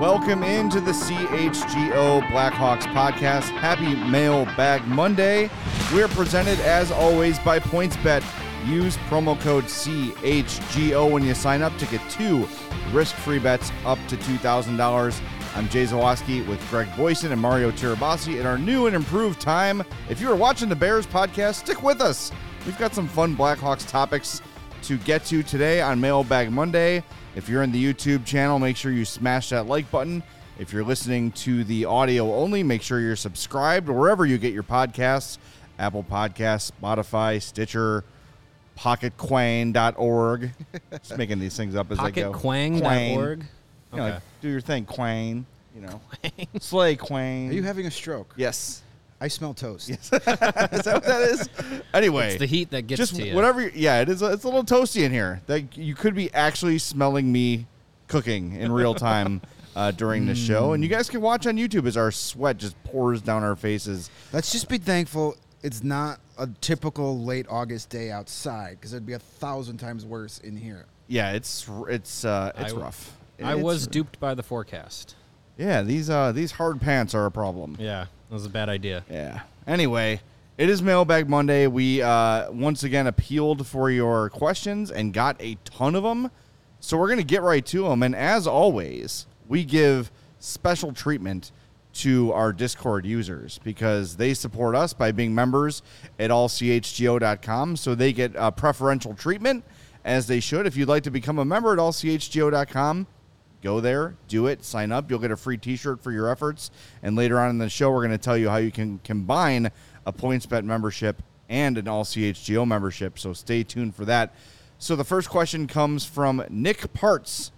Welcome into the CHGO Blackhawks podcast. Happy Mailbag Monday. We're presented as always by PointsBet. Use promo code CHGO when you sign up to get two risk-free bets up to $2,000. I'm Jay Zawaski with Greg Boysen and Mario Tirabassi in our new and improved time. If you are watching the Bears podcast, stick with us. We've got some fun Blackhawks topics to get to today on Mailbag Monday. If you're in the YouTube channel, make sure you smash that like button. If you're listening to the audio only, make sure you're subscribed wherever you get your podcasts Apple Podcasts, Spotify, Stitcher, pocketquang.org. Just making these things up as I go. Pocketquang.org. You know, Okay. like, do your thing, Quang. You know, Slay Quang. Are you having a stroke? Yes. I smell toast. Yes. is that what that is? Anyway, It's the heat that gets just to you. whatever. Yeah, it is. It's a little toasty in here. That you could be actually smelling me cooking in real time uh, during the show, and you guys can watch on YouTube as our sweat just pours down our faces. Let's just be thankful it's not a typical late August day outside because it'd be a thousand times worse in here. Yeah, it's it's uh, it's I- rough. I It's- was duped by the forecast. Yeah, these uh these hard pants are a problem. Yeah, that was a bad idea. Yeah. Anyway, it is Mailbag Monday. We uh, once again appealed for your questions and got a ton of them. So we're going to get right to them. And as always, we give special treatment to our Discord users because they support us by being members at allchgo.com. So they get uh, preferential treatment as they should. If you'd like to become a member at allchgo.com, go there, do it, sign up. You'll get a free T-shirt for your efforts. And later on in the show, we're going to tell you how you can combine a PointsBet membership and an All CHGO membership. So stay tuned for that. So the first question comes from Nick Parts.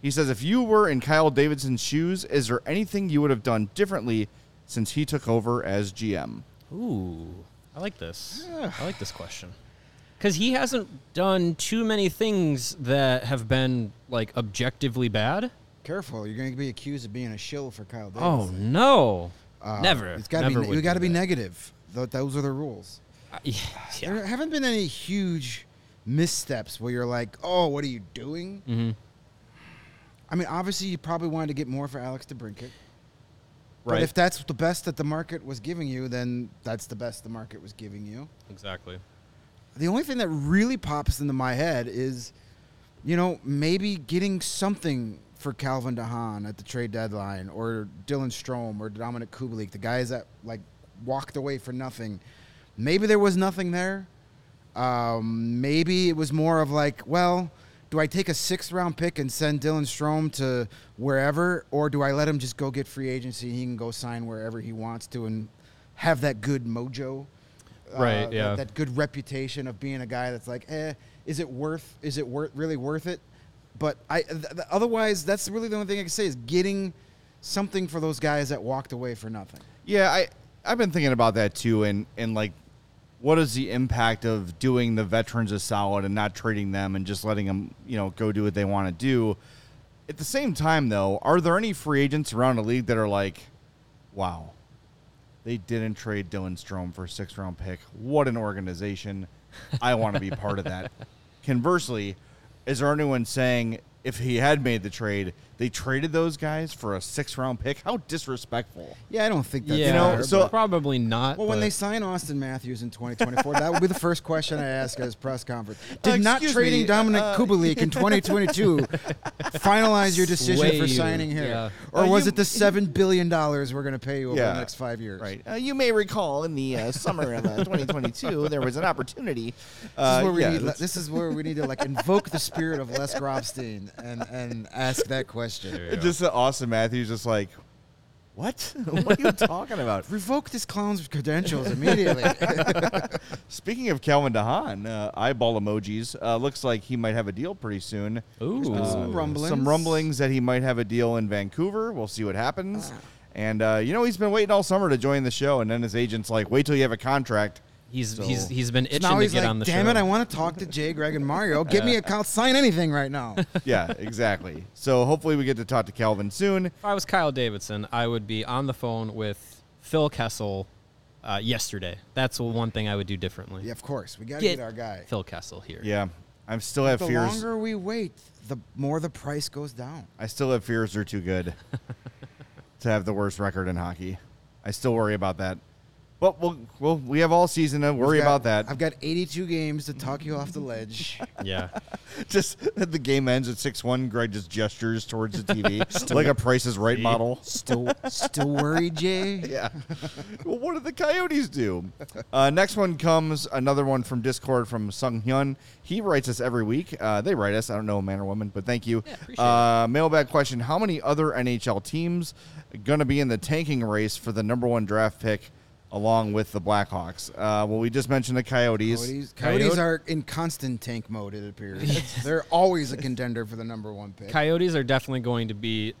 He says, "If you were in Kyle Davidson's shoes, is there anything you would have done differently since he took over as GM?" Ooh, I like this. I like this question because he hasn't done too many things that have been like objectively bad. Careful, you're going to be accused of being a shill for Kyle Davis. Oh no, Uh, never. It's got to be. You got to be that. negative. Th- Those are the rules. Uh, yeah, There haven't been any huge missteps where you're like, "Oh, what are you doing?" hmm I mean, obviously, you probably wanted to get more for Alex DeBrincat. But Right. if that's the best that the market was giving you, then that's the best the market was giving you. Exactly. The only thing that really pops into my head is, you know, maybe getting something for Calvin de Haan at the trade deadline, or Dylan Strome, or Dominic Kubalik, the guys that like walked away for nothing. Maybe there was nothing there. Um, maybe it was more of like, well, do I take a sixth round pick and send Dylan Strome to wherever, or do I let him just go get free agency? and He can go sign wherever he wants to and have that good mojo Right, that- yeah. That, good reputation of being a guy that's like, eh, is it worth? Is it worth really worth it? But I, th- th- otherwise, that's really the only thing I can say is getting something for those guys that walked away for nothing. Yeah, I I've been thinking about that too, and and like, what is the impact of doing the veterans a solid and not trading them and just letting them you know go do what they want to do? At the same time, though, are there any free agents around the league that are like, wow, they didn't trade Dylan Strome for a six round pick? What an organization! I want to be part of that. Conversely, is there anyone saying if he had made the trade, they traded those guys for a six round pick? How disrespectful! Yeah, I don't think that's yeah, you know, fair, so- probably not. well, when they sign Auston Matthews in 2024, that would be the first question I ask at his press conference. Did not trading me, Dominic uh, Kubalik in 2022 finalize your decision Sway for you, signing here, yeah. or Uh, was you- it the seven billion dollars we're going to pay you over Yeah. the next five years? Right. Uh, you may recall in the uh, summer of uh, 2022, there was an opportunity. This Uh, is where we yeah, need. This is where we need to like invoke the spirit of Les Grobstein and and ask that question. There you go. just uh, Auston Matthews, just like, what? what are you talking about? Revoke this clown's credentials immediately. Speaking of Calvin de Haan, uh, eyeball emojis. Uh, looks like he might have a deal pretty soon. Ooh. been some rumblings. Some rumblings that he might have a deal in Vancouver. We'll see what happens. Ah. And uh, you know he's been waiting all summer to join the show, and then his agent's like, "Wait till you have a contract." He's So- he's he's been itching now to he's get like, on the show. "Damn show. it! I want to talk to Jay, Greg, and Mario. Give me a call. Sign anything right now." yeah, exactly. So hopefully we get to talk to Calvin soon. If I was Kyle Davidson, I would be on the phone with Phil Kessel uh, yesterday. That's the one thing I would do differently. yeah, of course, we got to Get get our guy. Phil Kessel here. Yeah. I still have the fears. longer we wait, the more the price goes down. I still have fears they're too good to have the worst record in hockey. I still worry about that. But we'll, we'll we have all season to worry got- about that. I've got 82 games to talk you off the ledge. Yeah. just the game ends at six one. Greg just gestures towards the TV like a Price is Right model. Still, still worried, Jay? Yeah. well, what did the Coyotes do? Uh, next one comes another one from Discord from Sung Hyun. He writes us every week. Uh, they write us. I don't know man or woman, but thank you. Yeah, uh, mailbag question: How many other NHL teams going to be in the tanking race for the number one draft pick? Along with the Blackhawks. Uh, well, we just mentioned the Coyotes. Coyotes, Coyote- are in constant tank mode, it appears. They're always a contender for the number one pick. Coyotes are definitely going to be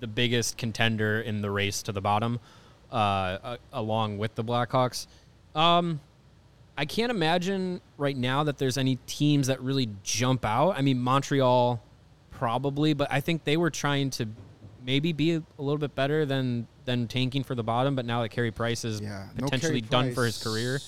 the biggest contender in the race to the bottom, uh, uh, along with the Blackhawks. Um, I can't imagine right now that there's any teams that really jump out. I mean, Montreal probably, but I think they were trying to maybe be a little bit better than than tanking for the bottom. But now that Carey Price is yeah, no potentially Carey done for his career,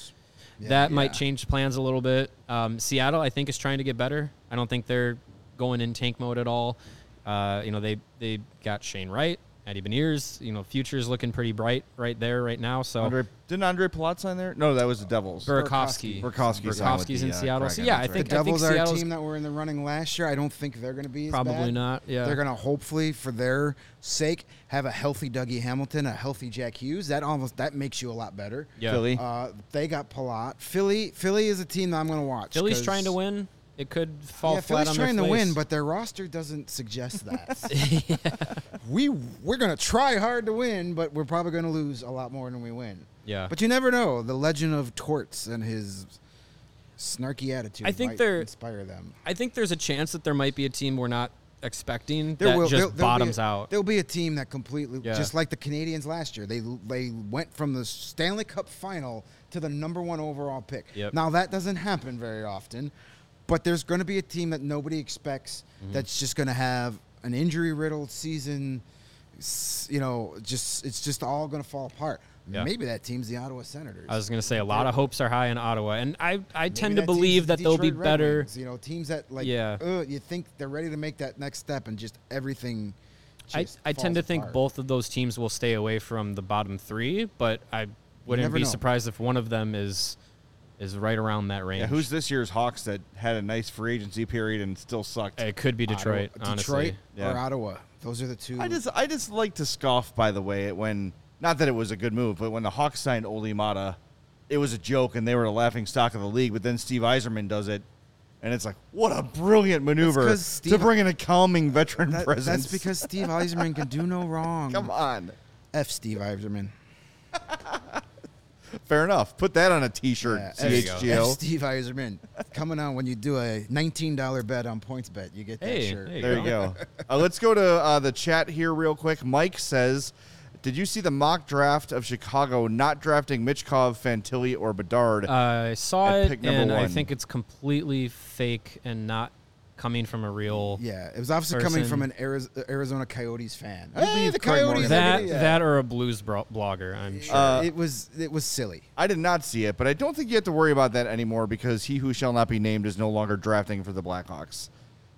Yeah. that might change plans a little bit. Um, Seattle, I think, is trying to get better. I don't think they're going in tank mode at all. Uh, you know, they they got Shane Wright, Eddie Beniers. You know, future's looking pretty bright right there right now. So Andre, didn't Andre Palat sign there? No, that was the Devils. Burakovsky, Burakovsky signed with Burakovsky's the, in uh, Seattle. So Kraken, yeah, I think The Devils think are a team that were in the running last year. I don't think they're going to be as probably bad. not. Yeah, They're going to hopefully, for their sake, have a healthy Dougie Hamilton, a healthy Jack Hughes. That almost that makes you a lot better. yeah. Philly. Uh, they got Palat. Philly, Philly is a team that I'm going to watch. Philly's trying to win. It could fall yeah, flat Philly's on trying to win, but their roster doesn't suggest that. We we're going to try hard to win, but we're probably going to lose a lot more than we win. yeah, But you never know. The legend of Torts and his snarky attitude I think might inspire them. I think there's a chance that there might be a team we're not expecting There that will just there'll- there'll bottoms a, out. There'll be a team that completely, Yeah. just like the Canadiens last year. They they went from the Stanley Cup final to the number one overall pick. Yep. Now that doesn't happen very often, but there's going to be a team that nobody expects Mm-hmm. that's just going to have an injury riddled season. You know, just it's just all going to fall apart. Yeah. Maybe that team's the Ottawa Senators. I was going to say a lot of hopes are high in Ottawa, and I I Maybe tend to believe that they'll be Red better. Wings, you know, teams that like, Yeah. uh, you think they're ready to make that next step, and just everything. I, just I tend to falls think both of those teams will stay away from the bottom three, but I wouldn't be know. surprised if one of them is is right around that range. Yeah, who's this year's Hawks that had a nice free agency period and still sucked? It could be Detroit. Ottawa, honestly, Detroit Yeah. or Ottawa. Those are the two. I just I just like to scoff by the way when not that it was a good move, but when the Hawks signed Olli Maatta, it was a joke and they were a laughing stock of the league. But then Steve Yzerman does it, and it's like what a brilliant maneuver 'cause to bring in a calming veteran That- presence. that's because Steve Yzerman can do no wrong. come on, F Steve Yzerman. fair enough. Put that on a T-shirt. Yeah, There you F, go. CHGO. F Steve Yzerman. Coming on when you do a $19 bet on points bet, you get that Hey, shirt. hey. There you go. uh, let's go to uh, the chat here real quick. Mike says, "Did you see the mock draft of Chicago not drafting Michkov, Fantilli, or Bedard?" I saw it, pick number and I think it's completely fake and not coming from a real. Yeah, it was obviously coming from an Ariz- Arizona Coyotes fan. Hey, the Coyotes! That yeah. that or a blues bro- blogger, I'm sure. Uh, it was it was silly. I did not see it, but I don't think you have to worry about that anymore because he who shall not be named is no longer drafting for the Blackhawks.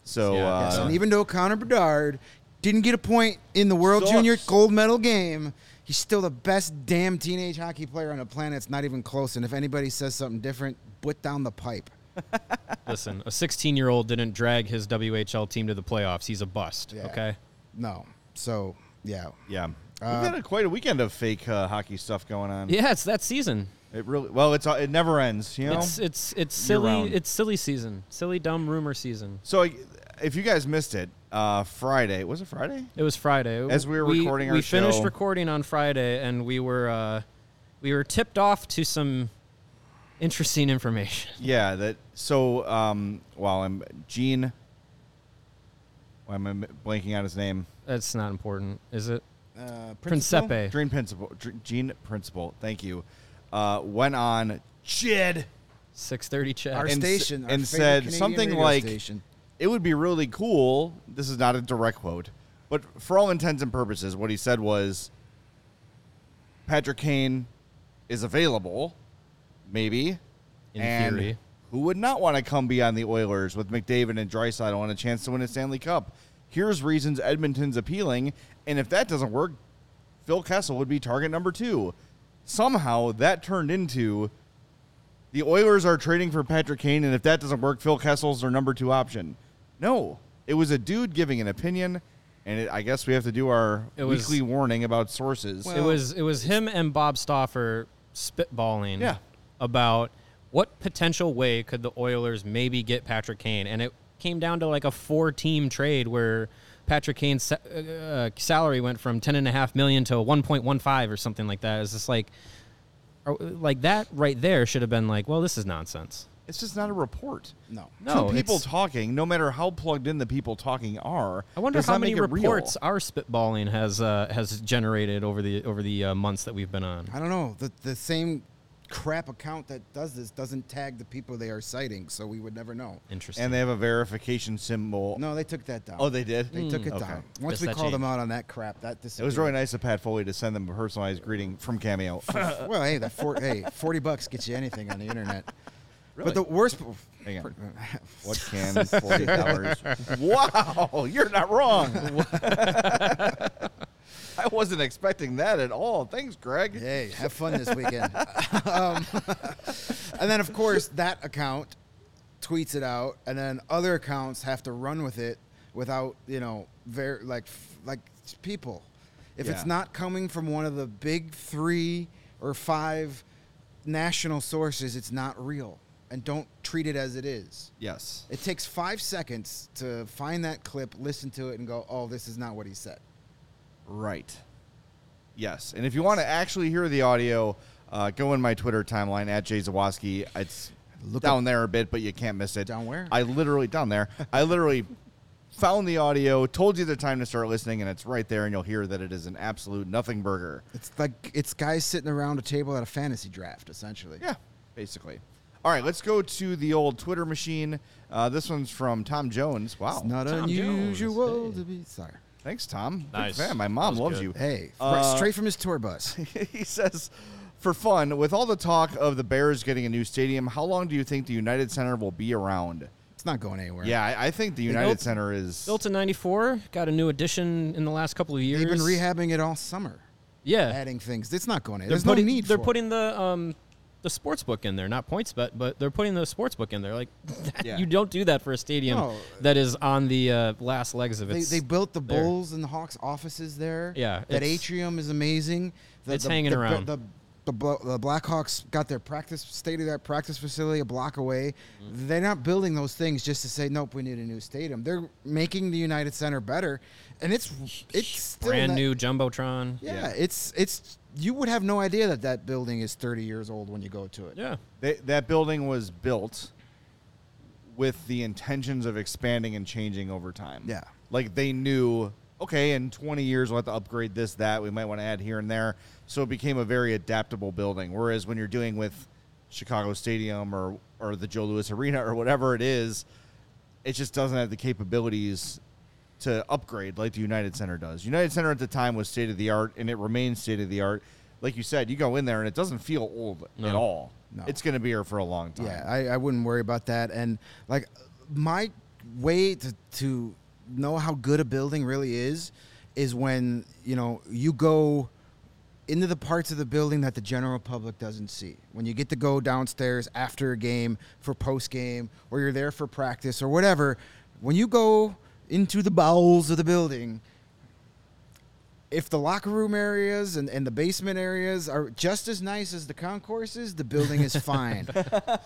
So Yeah. uh, Yes, and even though Connor Bedard didn't get a point in the World Sucks. Junior gold medal game, he's still the best damn teenage hockey player on the planet. It's not even close. And if anybody says something different, put down the pipe. Listen, a 16 year old didn't drag his WHL team to the playoffs. He's a bust. Yeah. Okay. No. So yeah, yeah, Uh, we've had a, quite a weekend of fake uh, hockey stuff going on. Yeah, it's that season. It really well. It's uh, it never ends. You know. It's it's it's silly. It's silly season. Silly dumb rumor season. so if you guys missed it, uh, Friday was it Friday? It was Friday. As we were recording our we finished recording on Friday, and we were uh, we were tipped off to some interesting information. Yeah, that. So, um, while I'm Gene, why am I m- blanking out his name? That's not important, is it? uh, Principe. Gene Principal. Gene Principal. Thank you. Uh, went on Jid. Six thirty CHED. our And s- station, our and said Canadian something like- station. It would be really cool. This is not a direct quote, but for all intents and purposes, what he said was Patrick Kane is available, maybe. In and theory. Who would not want to come be on the Oilers with McDavid and Draisaitl and a chance to win a Stanley Cup? Here's reasons Edmonton's appealing, and if that doesn't work, Phil Kessel would be target number two. Somehow that turned into the Oilers are trading for Patrick Kane, and if that doesn't work, Phil Kessel's their number two option. No, it was a dude giving an opinion, and it, I guess we have to do our It was- weekly warning about sources. it was it was him and Bob Stauffer spitballing Yeah. About what potential way could the Oilers maybe get Patrick Kane, and it came down to like a four-team trade where Patrick Kane's sa- uh, salary went from ten and a half million to one point one five or something like that. It's just like, or, like that right there should have been like, well, this is nonsense. it's just not a report. No. No, Two people talking, no matter how plugged in the people talking are. I wonder how many make it real. reports our spitballing has uh, has generated over the over the uh, months that we've been on. I don't know. The the same crap account that does this doesn't tag the people they are citing, so we would never know. Interesting. And they have a verification symbol. No, they took that down. Oh, they did. They took it mm. Okay. down. Once Guess we that called them out on that crap, that It was really nice of Pat Foley to send them a personalized greeting from Cameo. well, hey, that four, hey, forty bucks gets you anything on the internet. Really? But the worst. Hang on. What can forty dollars? wow, you're not wrong. I wasn't expecting that at all. Thanks, Greg. Hey, have fun this weekend. um, and then, of course, that account tweets it out, and then other accounts have to run with it without, you know, very like f- like people. If it's not coming from one of the big three or five national sources, it's not real. And don't treat it as it is. Yes. It takes five seconds to find that clip, listen to it, and go, "Oh, this is not what he said." Right. Yes. And if you want to actually hear the audio, uh, go in my Twitter timeline at Jay Zawaski. It's Look down there a bit, but you can't miss it. Down where? I literally down there. I literally found the audio, told you the time to start listening, and it's right there, and you'll hear that it is an absolute nothing burger. It's like it's guys sitting around a table at a fantasy draft, essentially. Yeah, basically. All right, let's go to the old Twitter machine. Uh, this one's from Tom Jones. Wow. It's not Tom unusual Jones. to be sorry. Thanks, Tom. Big Nice. fan. My mom loves good. you. Hey, Uh, straight from his tour bus. he says, for fun, with all the talk of the Bears getting a new stadium, how long do you think the United Center will be around? It's not going anywhere. Yeah, I, I think the United built- Center is. Built in '94, got a new addition in the last couple of years. They've been rehabbing it all summer, Yeah, adding things. It's not going they're anywhere. There's putting, no need They're for putting the um, the sports book in there, not points bet, but they're putting the sports book in there. Like that, Yeah. you don't do that for a stadium No. that is on the uh, last legs of it. its. They, they built the there. Bulls and the Hawks offices there. Yeah, That atrium is amazing. The, It's the, hanging the, around. The, the, the Blackhawks got their practice state of that practice facility a block away. Mm-hmm. They're not building those things just to say nope, we need a new stadium. They're making the United Center better, and it's it's brand not- new jumbotron. Yeah, Yeah. it's it's you would have no idea that that building is 30 years old when you go to it. Yeah. They, that building was built with the intentions of expanding and changing over time. Yeah. Like they knew, okay, in 20 years we'll have to upgrade this, that. We might want to add here and there. So it became a very adaptable building. Whereas when you're doing with Chicago Stadium or, or the Joe Louis Arena or whatever it is, it just doesn't have the capabilities to upgrade like the United Center does. United Center at the time was state of the art and it remains state of the art. Like you said, you go in there and it doesn't feel old at all. No. It's going to be here for a long time. Yeah, I, I wouldn't worry about that. And like my way to to know how good a building really is is when you know you go into the parts of the building that the general public doesn't see. When you get to go downstairs after a game for post game, or you're there for practice or whatever, when you go into the bowels of the building, if the locker room areas and, and the basement areas are just as nice as the concourses, the building is fine.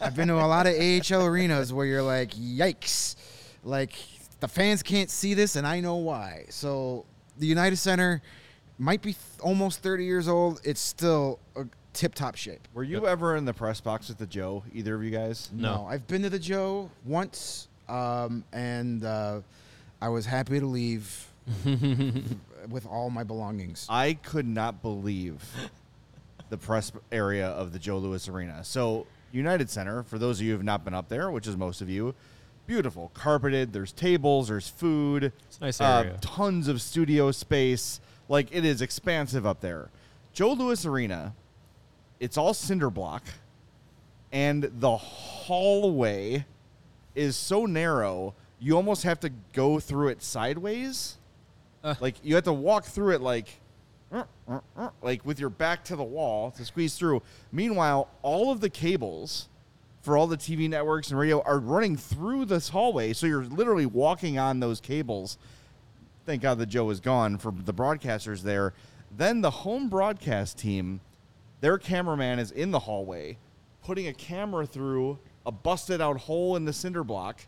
I've been to a lot of AHL arenas where you're like, yikes. Like, the fans can't see this, and I know why. So, the United Center might be th- almost 30 years old. It's still a tip top shape. Were you ever in the press box at the Joe? Either of you guys? No. I've been to the Joe once, um, and uh, I was happy to leave with all my belongings. I could not believe the press area of the Joe Louis Arena. So, United Center, for those of you who have not been up there, which is most of you, beautiful, carpeted. There's tables, there's food, It's a nice uh, area. tons of studio space. Like it is expansive up there. Joe Louis Arena, it's all cinder block. and the hallway is so narrow you almost have to go through it sideways. Uh. like you have to walk through it like like with your back to the wall to squeeze through. Meanwhile, all of the cables for all the TV networks and radio are running through this hallway, so you're literally walking on those cables. Thank God that Joe is gone for the broadcasters there. Then the home broadcast team, their cameraman is in the hallway, putting a camera through a busted out hole in the cinder block,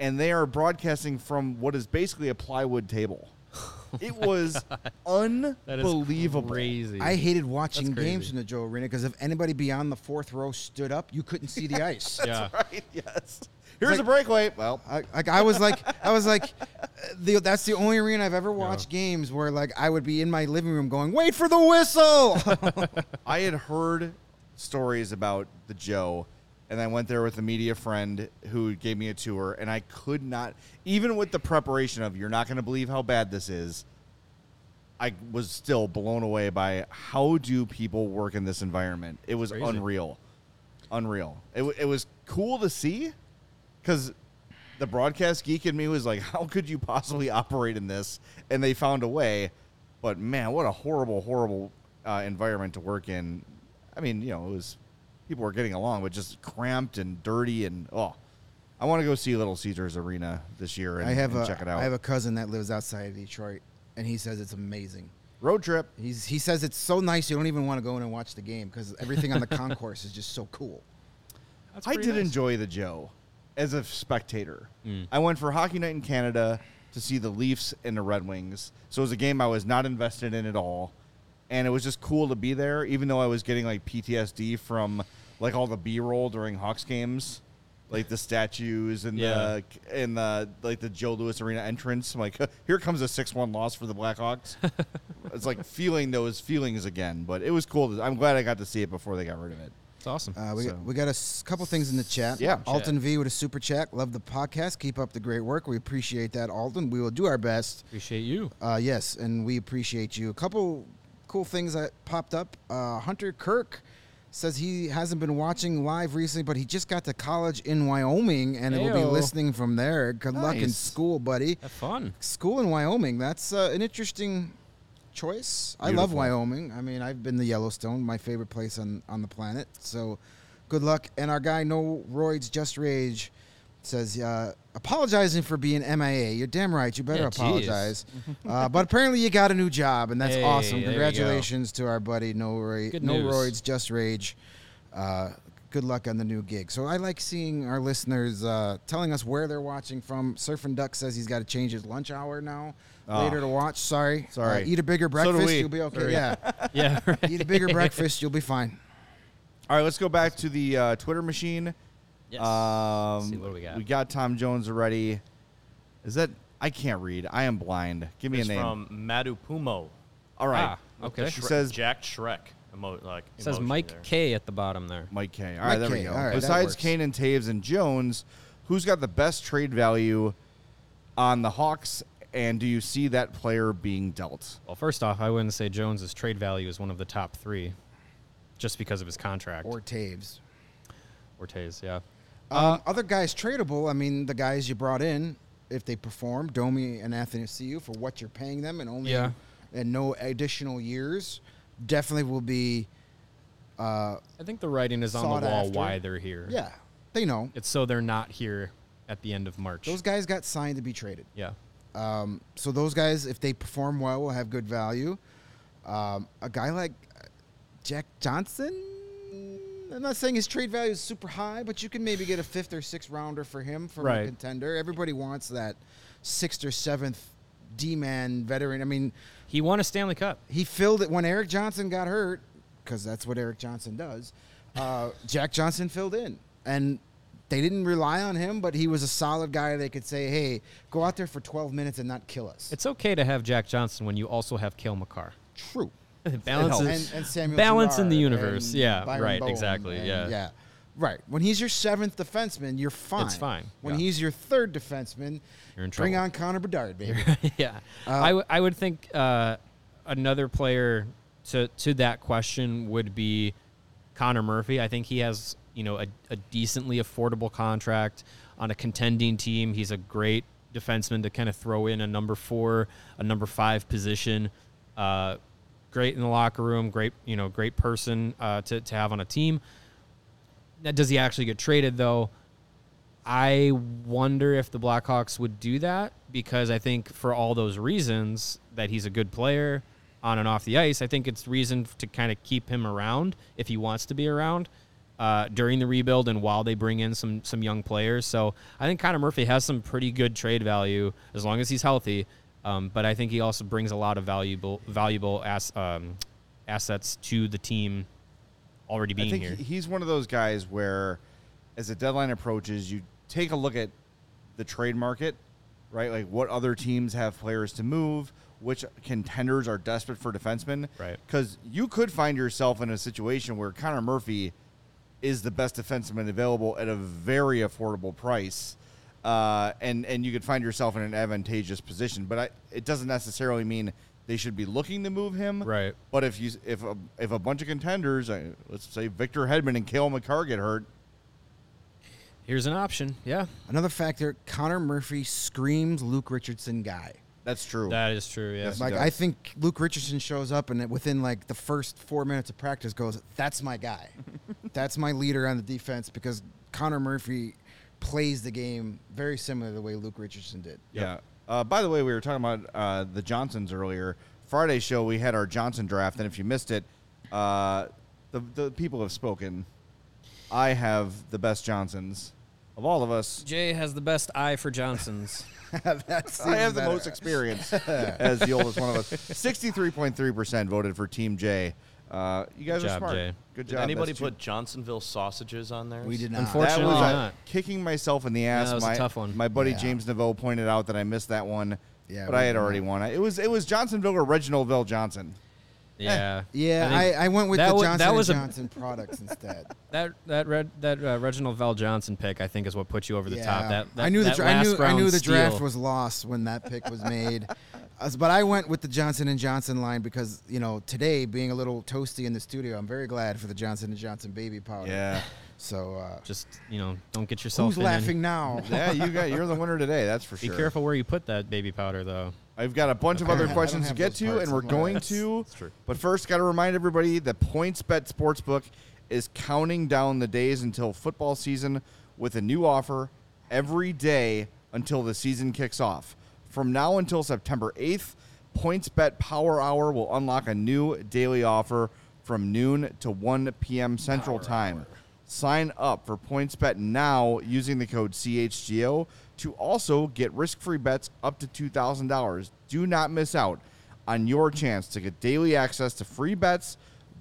and they are broadcasting from what is basically a plywood table. It was oh That is unbelievable. crazy. I hated watching crazy. games in the Joe Arena because if anybody beyond the fourth row stood up, you couldn't see the ice. yeah. Right? Yes. Here's like- a breakaway. Well, I, like I was like I was like the, that's the only arena I've ever watched games where like I would be in my living room going wait for the whistle. I had heard stories about the Joe, and I went there with a media friend who gave me a tour, and I could not, even with the preparation of you're not going to believe how bad this is. I was still blown away by how do people work in this environment. It was Crazy. unreal, unreal. It, it was cool to see, because the broadcast geek in me was like, how could you possibly operate in this? And they found a way. But man, what a horrible, horrible uh, environment to work in. I mean, you know, it was people were getting along, but just cramped and dirty and oh. I want to go see Little Caesars Arena this year and, I have and a check it out. I have a cousin that lives outside of Detroit, and he says it's amazing. Road trip. He's he says it's so nice you don't even want to go in and watch the game because everything on the concourse is just so cool. That's I did nice. enjoy the Joe as a spectator. Mm. I went for Hockey Night in Canada to see the Leafs and the Red Wings. So it was a game I was not invested in at all. And it was just cool to be there, even though I was getting like PTSD from like all the B roll during Hawks games. Like the statues and Yeah. the and the like the Joe Louis Arena entrance. I'm like, here comes a six one loss for the Blackhawks. it's like feeling those feelings again. But it was cool. To, I'm glad I got to see it before they got rid of it. It's awesome. Uh, we, So- got, we got a s- couple things in the chat. Yeah. Alton V with a super chat. Love the podcast. Keep up the great work. We appreciate that, Alton. We will do our best. Appreciate you. Uh, yes, and we appreciate you. A couple cool things that popped up. Uh, Hunter Kirk says he hasn't been watching live recently, but he just got to college in Wyoming and it will be listening from there. Good luck in school, buddy. Have fun. School in Wyoming. That's uh, an interesting choice. I love Wyoming. I mean, I've been to Yellowstone, my favorite place on, on the planet. So good luck. And our guy, No Roids Just Rage, says, uh, apologizing for being MIA. You're damn right. You better Yeah, apologize. uh, but apparently you got a new job, and that's Hey, awesome. there you go. Congratulations to our buddy, No, Roy, no. Roids Just Rage. Uh, good luck on the new gig. So I like seeing our listeners uh, telling us where they're watching from. Surfing Duck says he's got to change his lunch hour now. Oh. Later to watch. Sorry. Sorry. Uh, eat a bigger breakfast. we. you'll be okay. Sorry. Yeah. Yeah. Right. eat a bigger breakfast. You'll be fine. All right, let's go back to the uh, Twitter machine. Yes. Um, see what we got. We got Tom Jones already. Is that? I can't read. I am blind. Give me It's a name. from Madupumo. All right. Ah, okay. The He Shrek- says- Jack Shrek. Emo- like It says Mike there. K at the bottom there. Mike K. All right, Mike right, there we go. All right, Besides. Kane and Toews and Jones, who's got the best trade value on the Hawks? And do you see that player being dealt? Well, first off, I wouldn't say Jones's trade value is one of the top three, just because of his contract. Or Toews. Ortiz, yeah. Um, other guys tradable. I mean, the guys you brought in, if they perform, Domi and Anthony Cu for what you're paying them, and only Yeah. and no additional years, definitely will be. Uh, I think the writing is on the wall after. why they're here. yeah, they know It's so they're not here at the end of March. those guys got signed to be traded. yeah. Um, so those guys, if they perform well, will have good value. Um, a guy like uh, Jack Johnson, I'm not saying his trade value is super high, but you can maybe get a fifth or sixth rounder for him from a contender. Everybody wants that sixth or seventh D-man veteran. I mean, He won a Stanley Cup. he filled it when Erik Johnson got hurt, because that's what Erik Johnson does. Uh, Jack Johnson filled in, and they didn't rely on him, but he was a solid guy. They could say, "Hey, go out there for 12 minutes and not kill us." It's okay to have Jack Johnson when you also have Cale Makar. true. balance is, And, and Samuel balance in the universe. Yeah, Byron right, Bowen exactly, and- yeah. yeah, right. When he's your seventh defenseman, you're fine. It's fine, When yeah. he's your third defenseman, You're in trouble. bring trouble. on Connor Bedard, baby. yeah, Uh, I, w- I would think uh, another player to to that question would be Connor Murphy. I think he has you know a, a decently affordable contract on a contending team. He's a great defenseman to kind of throw in a number four, a number five position. Uh, great in the locker room, great you know great person uh, to to have on a team. Now, does he actually get traded though? I wonder if the Blackhawks would do that because I think for all those reasons that he's a good player on and off the ice, I think it's reason to kind of keep him around if he wants to be around uh, during the rebuild and while they bring in some some young players. So I think Connor Murphy has some pretty good trade value as long as he's healthy. Um, but I think he also brings a lot of valuable valuable ass, um, assets to the team already being I think here. he's one of those guys where, as the deadline approaches, you take a look at the trade market, right? Like what other teams have players to move, which contenders are desperate for defensemen, Right. Because you could find yourself in a situation where Connor Murphy is the best defenseman available at a very affordable price. Uh, and and you could find yourself in an advantageous position, but I, it doesn't necessarily mean they should be looking to move him, Right. but if you if a, if a bunch of contenders, uh, let's say Victor Hedman and Cale Makar get hurt, Here's an option. Yeah, Another factor: Connor Murphy screams Luke Richardson guy. that's true. that is true. Yeah. Yes. Like. I think Luke Richardson shows up and within like the first four minutes of practice goes, "That's my guy. That's my leader on the defense." Because Connor Murphy plays the game very similar to the way Luke Richardson did. yeah. Uh, by the way, we were talking about uh, the Johnsons earlier. Friday show we had our Johnson draft, and if you missed it, uh, the the people have spoken. I have the best Johnsons of all of us. Jay has the best eye for Johnsons. That's I have the most experience as the oldest one of us. Sixty-three point three percent voted for Team J. Uh, you guys Good are job, smart. Jay. Good Did job. anybody That's two- put Johnsonville sausages on there? We did not. Unfortunately- that was uh, not? kicking myself in the ass. that was a my, tough one. My buddy Yeah. James Naveau pointed out that I missed that one. Yeah, but we I had did already not. won. It was it was Johnsonville or Reginald VelJohnson. Yeah. Yeah, I I, I, went with that the wa- Johnson that was a- and Johnson products instead. That that red that uh, Reginald VelJohnson pick I think is what put you over the top. That, that I knew the dra- I knew I knew round the draft steal. was lost when that pick was made. Uh, but I went with the Johnson and Johnson line because you know today being a little toasty in the studio, I'm very glad for the Johnson and Johnson baby powder. Yeah, So uh, just you know don't get yourself who's in any- laughing now? yeah. You got you're the winner today. That's for Be sure. Be careful where you put that baby powder though. I've got a bunch of other don't have- I questions to get to, and we're going to. But first, got to remind everybody that PointsBet Sportsbook is counting down the days until football season with a new offer every day until the season kicks off. From now until September 8th, PointsBet Power Hour will unlock a new daily offer from noon to 1 p.m. Central Time. Sign up for PointsBet now using the code CHGO to also get risk-free bets up to $2,000. Do not miss out on your chance to get daily access to free bets,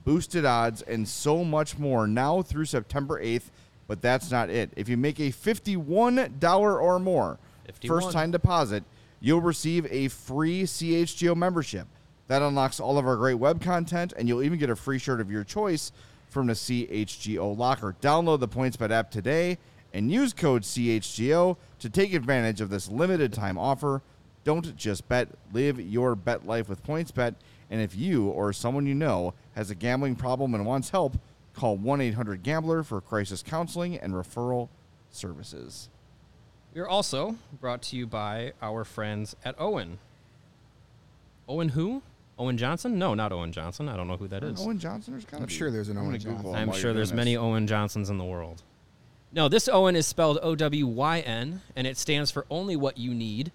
boosted odds, and so much more now through September 8th. But that's not it. If you make a $51 or more 51. first time deposit, you'll receive a free CHGO membership. That unlocks all of our great web content, and you'll even get a free shirt of your choice from the CHGO locker. Download the PointsBet app today and use code CHGO to take advantage of this limited time offer. Don't just bet, live your bet life with PointsBet. And if you or someone you know has a gambling problem and wants help, call 1 800 Gambler for crisis counseling and referral services. We are also brought to you by our friends at Owen. Owen who? Owen Johnson? No, not Owen Johnson. I don't know who that is. Owen Johnson, there's gotta I'm be. sure there's an I'm Owen Johnson. I'm sure there's many. Owen Johnsons in the world. No, this Owen is spelled O W Y N, and it stands for only what you need.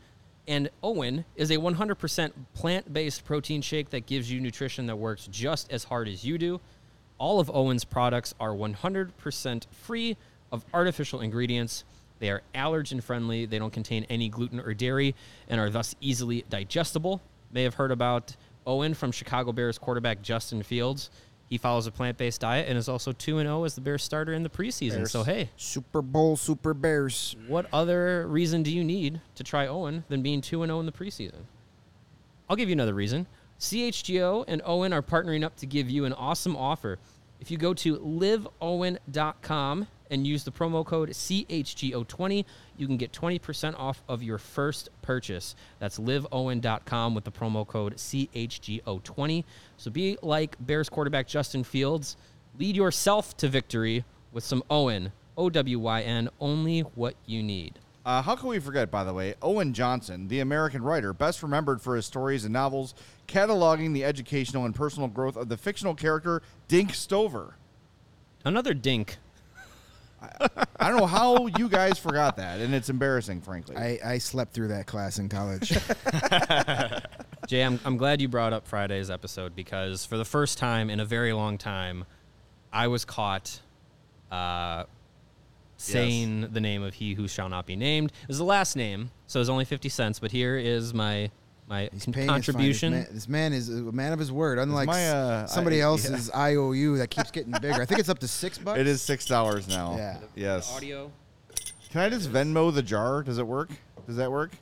And Owen is a 100% plant based protein shake that gives you nutrition that works just as hard as you do. All of Owen's products are 100% free of artificial ingredients. They are allergen friendly, they don't contain any gluten or dairy, and are thus easily digestible. May have heard about Owen from Chicago Bears quarterback Justin Fields. He follows a plant based diet and is also 2 0 as the Bears starter in the preseason. Bears. So, hey, Super Bowl Super Bears. what other reason do you need to try Owen than being 2 0 in the preseason? I'll give you another reason. CHGO and Owen are partnering up to give you an awesome offer. If you go to liveowyn.com and use the promo code CHGO20, you can get 20% off of your first purchase. That's liveowyn.com with the promo code CHGO20. So be like Bears quarterback Justin Fields, lead yourself to victory with some Owen, O W Y N, only what you need. Uh, how can we forget, by the way, Owen Johnson, the American writer, best remembered for his stories and novels cataloging the educational and personal growth of the fictional character Dink Stover. Another dink. I don't know how you guys forgot that, and it's embarrassing, frankly. I, I slept through that class in college. Jay, I'm, I'm glad you brought up Friday's episode because for the first time in a very long time, I was caught uh, saying the name of he who shall not be named. It was the last name, so it was only 50 cents, but here is my my He's con- paying his fine. contribution. This man, this man is a man of his word, unlike my, uh, somebody I- else's IOU that keeps getting bigger. I think it's up to six bucks. it is six dollars now. Yeah. Yes. Audio. Can I just Venmo the jar? Does it work? Does that work?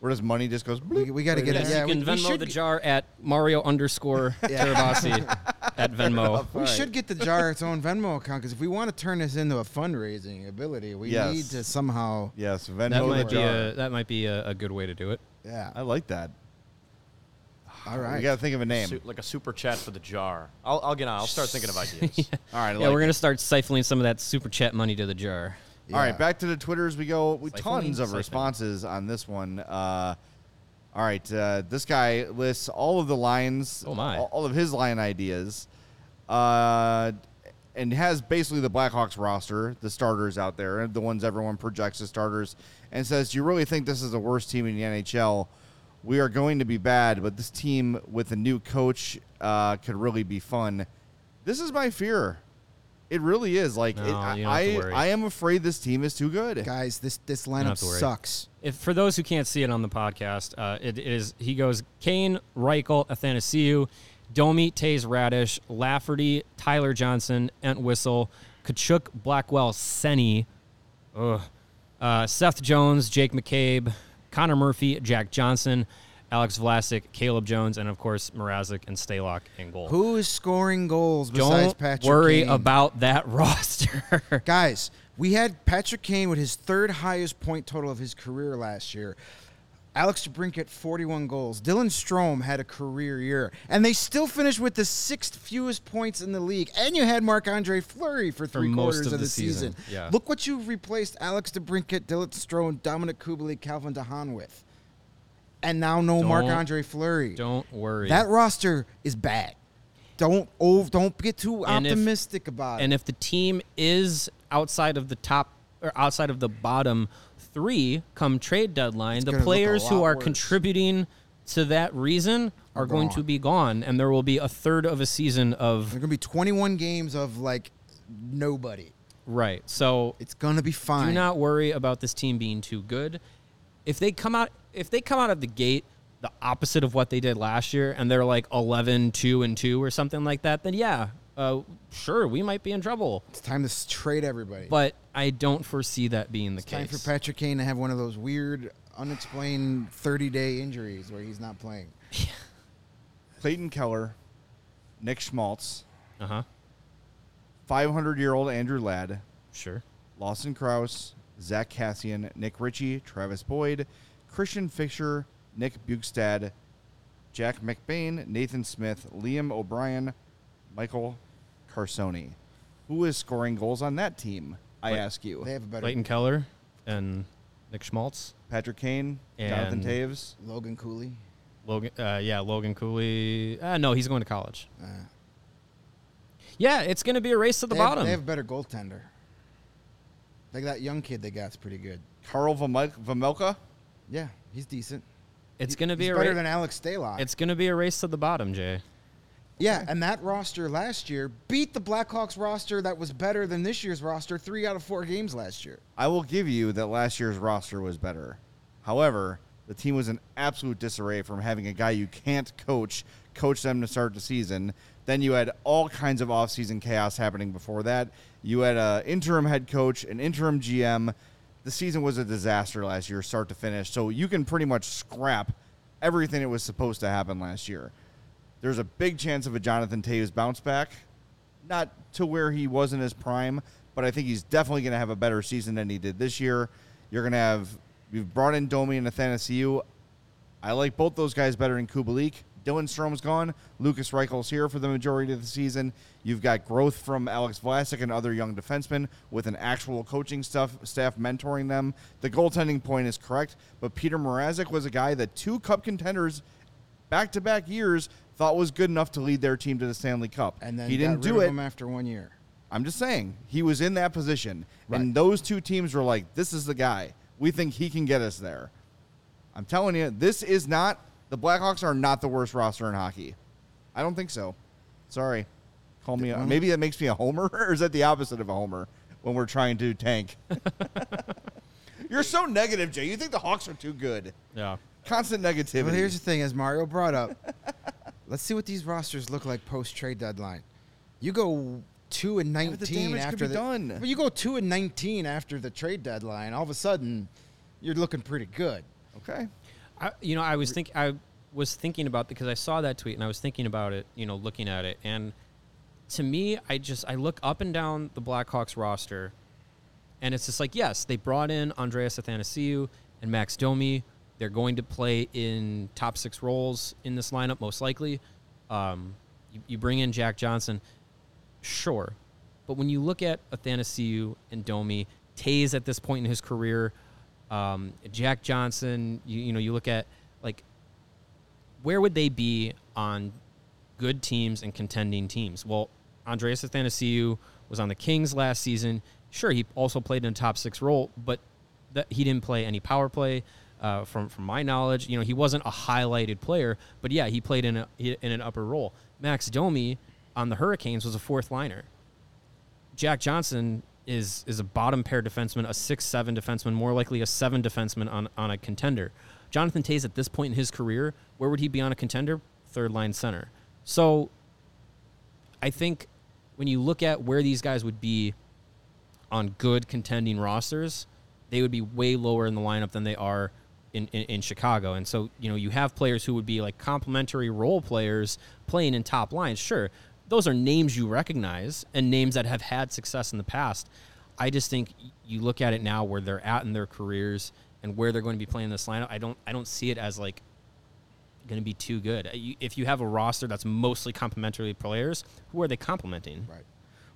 Where does money just goes? We, bloop? we got to get Yes, it. Yeah, you can we, we Venmo should the jar at Mario underscore Tirabassi at Venmo. We should get the jar its own Venmo account because if we want to turn this into a fundraising ability, we Yes. need to somehow. Yes, Venmo That the might be jar. a that might be a, a good way to do it. Yeah. I like that. All We got to think of a name. Su- like a super chat for the jar. I'll, I'll get on. I'll start thinking of ideas. yeah. All right. I yeah, like we're gonna start siphoning some of that super chat money to the jar. All right, back to the Twitters we go. We Siphoning, tons of siphoning. responses on this one. Uh, all right, uh, this guy lists all of the lines, Oh, my. all, all of his line ideas, uh, and has basically the Blackhawks roster, the starters out there, the ones everyone projects as starters, and says, "Do you really think this is the worst team in the NHL? We are going to be bad, but this team with a new coach uh, could really be fun." This is my fear. It really is. Like No, it, you don't have to I. I am afraid this team is too good. Guys, this this lineup sucks. If for those who can't see it on the podcast, uh, it is he goes Kane, Reichel, Athanasiu, Domi, Taze, Raddysh, Lafferty, Tyler Johnson, Entwistle, Katchouk, Blackwell, Senny, ugh, uh, Seth Jones, Jake McCabe, Connor Murphy, Jack Johnson, Alex Vlasic, Caleb Jones, and of course Mrazek and Staylock in goal. Who is scoring goals besides Don't Patrick worry Kane? about that roster. Guys, we had Patrick Kane with his third highest point total of his career last year. Alex DeBrincat, 41 goals. Dylan Strome had a career year. And they still finished with the sixth fewest points in the league. And you had Marc Andre Fleury for three most quarters of of the season. season, yeah. Look what you've replaced Alex DeBrincat, Dylan Strome, Dominic Kubalik, Calvin de Haan with. And now no Marc Andre Fleury. Don't worry. That roster is bad. Don't oh, don't get too And if- optimistic about it. And if the team is outside of the top or outside of the bottom three come trade deadline, the look a players who are worse. contributing to that reason are Are going to be gone, and there will be a third of a season of There are gonna be 21 games of like nobody. right. So It's gonna be fine. do not worry about this team being too good. If they come out if they come out of the gate the opposite of what they did last year and they're like 11 2 and 2 or something like that, then yeah, uh, sure, we might be in trouble. It's time to trade everybody. But I don't foresee that being the it's time case. for Patrick Kane to have one of those weird, unexplained 30 day injuries where he's not playing. Clayton Keller, Nick Schmaltz, Uh huh. 500 year old Andrew Ladd, Sure. Lawson Crouse, Zack Kassian, Nick Ritchie, Travis Boyd, Christian Fischer, Nick Bjugstad, Jack McBain, Nathan Smith, Liam O'Brien, Michael Carsoni. Who is scoring goals on that team? I Wait. ask you. They have a better Clayton Keller and Nick Schmaltz. Patrick Kane, Jonathan And- Toews. Logan Cooley. Logan, uh, yeah, Logan Cooley. Uh, no, he's going to college. Uh, Yeah, it's going to be a race to the they, have, bottom. they have a better goaltender. Like that young kid they got's pretty good. Carl Vamel- Vejmelka. Yeah, he's decent. it's He- going to be he's a better ra- than Alex Stalock. It's going to be a race to the bottom, Jay. Yeah, and that roster last year beat the Blackhawks roster that was better than this year's roster three out of four games last year. I will give you that last year's roster was better. However, the team was in absolute disarray from having a guy you can't coach coach them to start the season. Then you had all kinds of offseason chaos happening before that. You had an interim head coach, an interim GM. The season was a disaster last year, start to finish. So you can pretty much scrap everything that was supposed to happen last year. There's a big chance of a Jonathan Toews bounce back. Not to where he was in his prime, but I think he's definitely going to have a better season than he did this year. You're going to have, you've brought in Domi and Athanasiu. I like both those guys better than Kubalik, Dylan Strome's gone. Lukas Reichel's here for the majority of the season. You've got growth from Alex Vlasic and other young defensemen with an actual coaching stuff, staff mentoring them. The goaltending point is correct, but Peter Mrazek was a guy that two cup contenders back to back years thought was good enough to lead their team to the Stanley Cup. And then he didn't rid do of it. him after one year. I'm just saying he was in that position, Right. and those two teams were like, "This is the guy. We think he can get us there." I'm telling you, this is not the Blackhawks are not the worst roster in hockey. I don't think so. Sorry, call me. A, Well- maybe that makes me a homer, or is that the opposite of a homer when we're trying to tank? You're so negative, Jay. You think the Hawks are too good? Yeah. Constant negativity. But here's the thing, as Mario brought up, let's see what these rosters look like post trade deadline. You go two and but the nineteen damage could after be the done. But you go two and nineteen after the trade deadline. All of a sudden, you're looking pretty good. okay. I, you know, I was think I was thinking about because I saw that tweet and I was thinking about it. You know, looking at it, and to me, I just I look up and down the Blackhawks roster, and it's just like yes, they brought in Andreas Athanasiou and Max Domi. They're going to play in top six roles in this lineup, most likely. Um, you, you bring in Jack Johnson, sure, but when you look at Athanasiou and Domi, Toews at this point in his career, um, Jack Johnson, you, you know, you look at like where would they be on good teams and contending teams? Well, Andreas Athanasiou was on the Kings last season. Sure, he also played in a top six role, but that he didn't play any power play. Uh, from from my knowledge, you know, he wasn't a highlighted player, but yeah, he played in a in an upper role. Max Domi on the Hurricanes was a fourth liner. Jack Johnson is is a bottom pair defenseman, a six seven defenseman, more likely a seven defenseman on on a contender. Jonathan Toews at this point in his career, where would he be on a contender? Third line center. So I think when you look at where these guys would be on good contending rosters, they would be way lower in the lineup than they are in, in, in Chicago. And so, you know, you have players who would be like complementary role players playing in top lines. Sure, those are names you recognize and names that have had success in the past. I just think you look at it now where they're at in their careers and where they're going to be playing this lineup. I don't I don't see it as like going to be too good. Uh, If you have a roster that's mostly complementary players, who are they complementing? Right.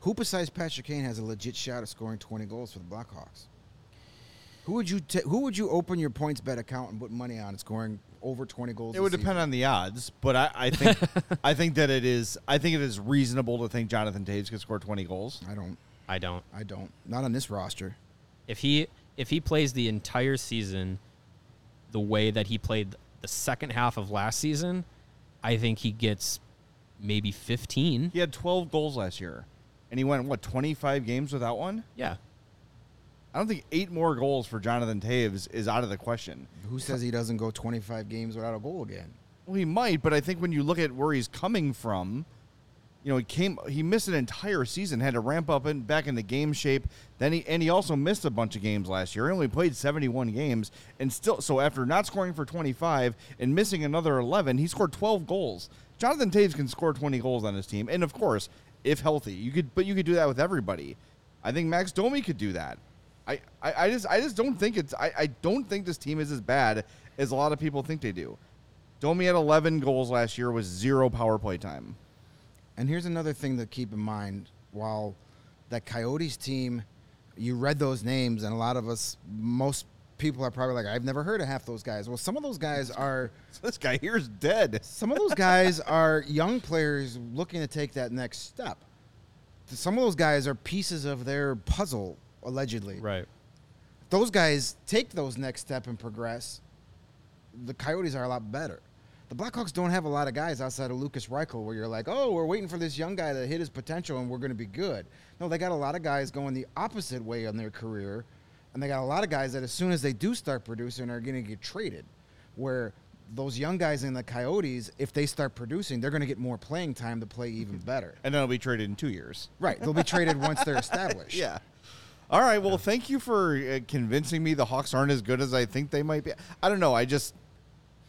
Who besides Patrick Kane has a legit shot of scoring 20 goals for the Blackhawks? Who would you ta- who would you open your points bet account and put money on scoring over 20 goals? It would depend on the odds, but I, I think I think that it is I think it is reasonable to think Jonathan Toews could score 20 goals. I don't. I don't. I don't. Not on this roster. If he if he plays the entire season the way that he played the second half of last season, I think he gets maybe 15. He had 12 goals last year, and he went what 25 games without one. Yeah. I don't think eight more goals for Jonathan Toews is out of the question. Who says he doesn't go 25 games without a goal again? Well, he might, but I think when you look at where he's coming from, you know, he came he missed an entire season, had to ramp up and back into game shape. Then he and he also missed a bunch of games last year. He only played 71 games and still so after not scoring for 25 and missing another 11, he scored 12 goals. Jonathan Toews can score 20 goals on his team, and of course, if healthy, you could but you could do that with everybody. I think Max Domi could do that. I, I, I just I just don't think it's I, I don't think this team is as bad as a lot of people think they do. Domi had 11 goals last year with zero power play time. And here's another thing to keep in mind: while that Coyotes team, you read those names, and a lot of us, most people are probably like, "I've never heard of half those guys." Well, some of those guys are. This guy here's dead. Some of those guys are young players looking to take that next step. Some of those guys are pieces of their puzzle, allegedly. Right. Those guys take those next step and progress. The Coyotes are a lot better. The Blackhawks don't have a lot of guys outside of Lukas Reichel where you're like, oh, we're waiting for this young guy to hit his potential and we're going to be good. No, they got a lot of guys going the opposite way in their career, and they got a lot of guys that as soon as they do start producing are going to get traded. Where those young guys in the Coyotes, if they start producing, they're going to get more playing time to play even better. And then he'll be traded in two years. Right, they'll be traded once they're established. Yeah. All right. Well, thank you for uh, convincing me the Hawks aren't as good as I think they might be. I don't know. I just,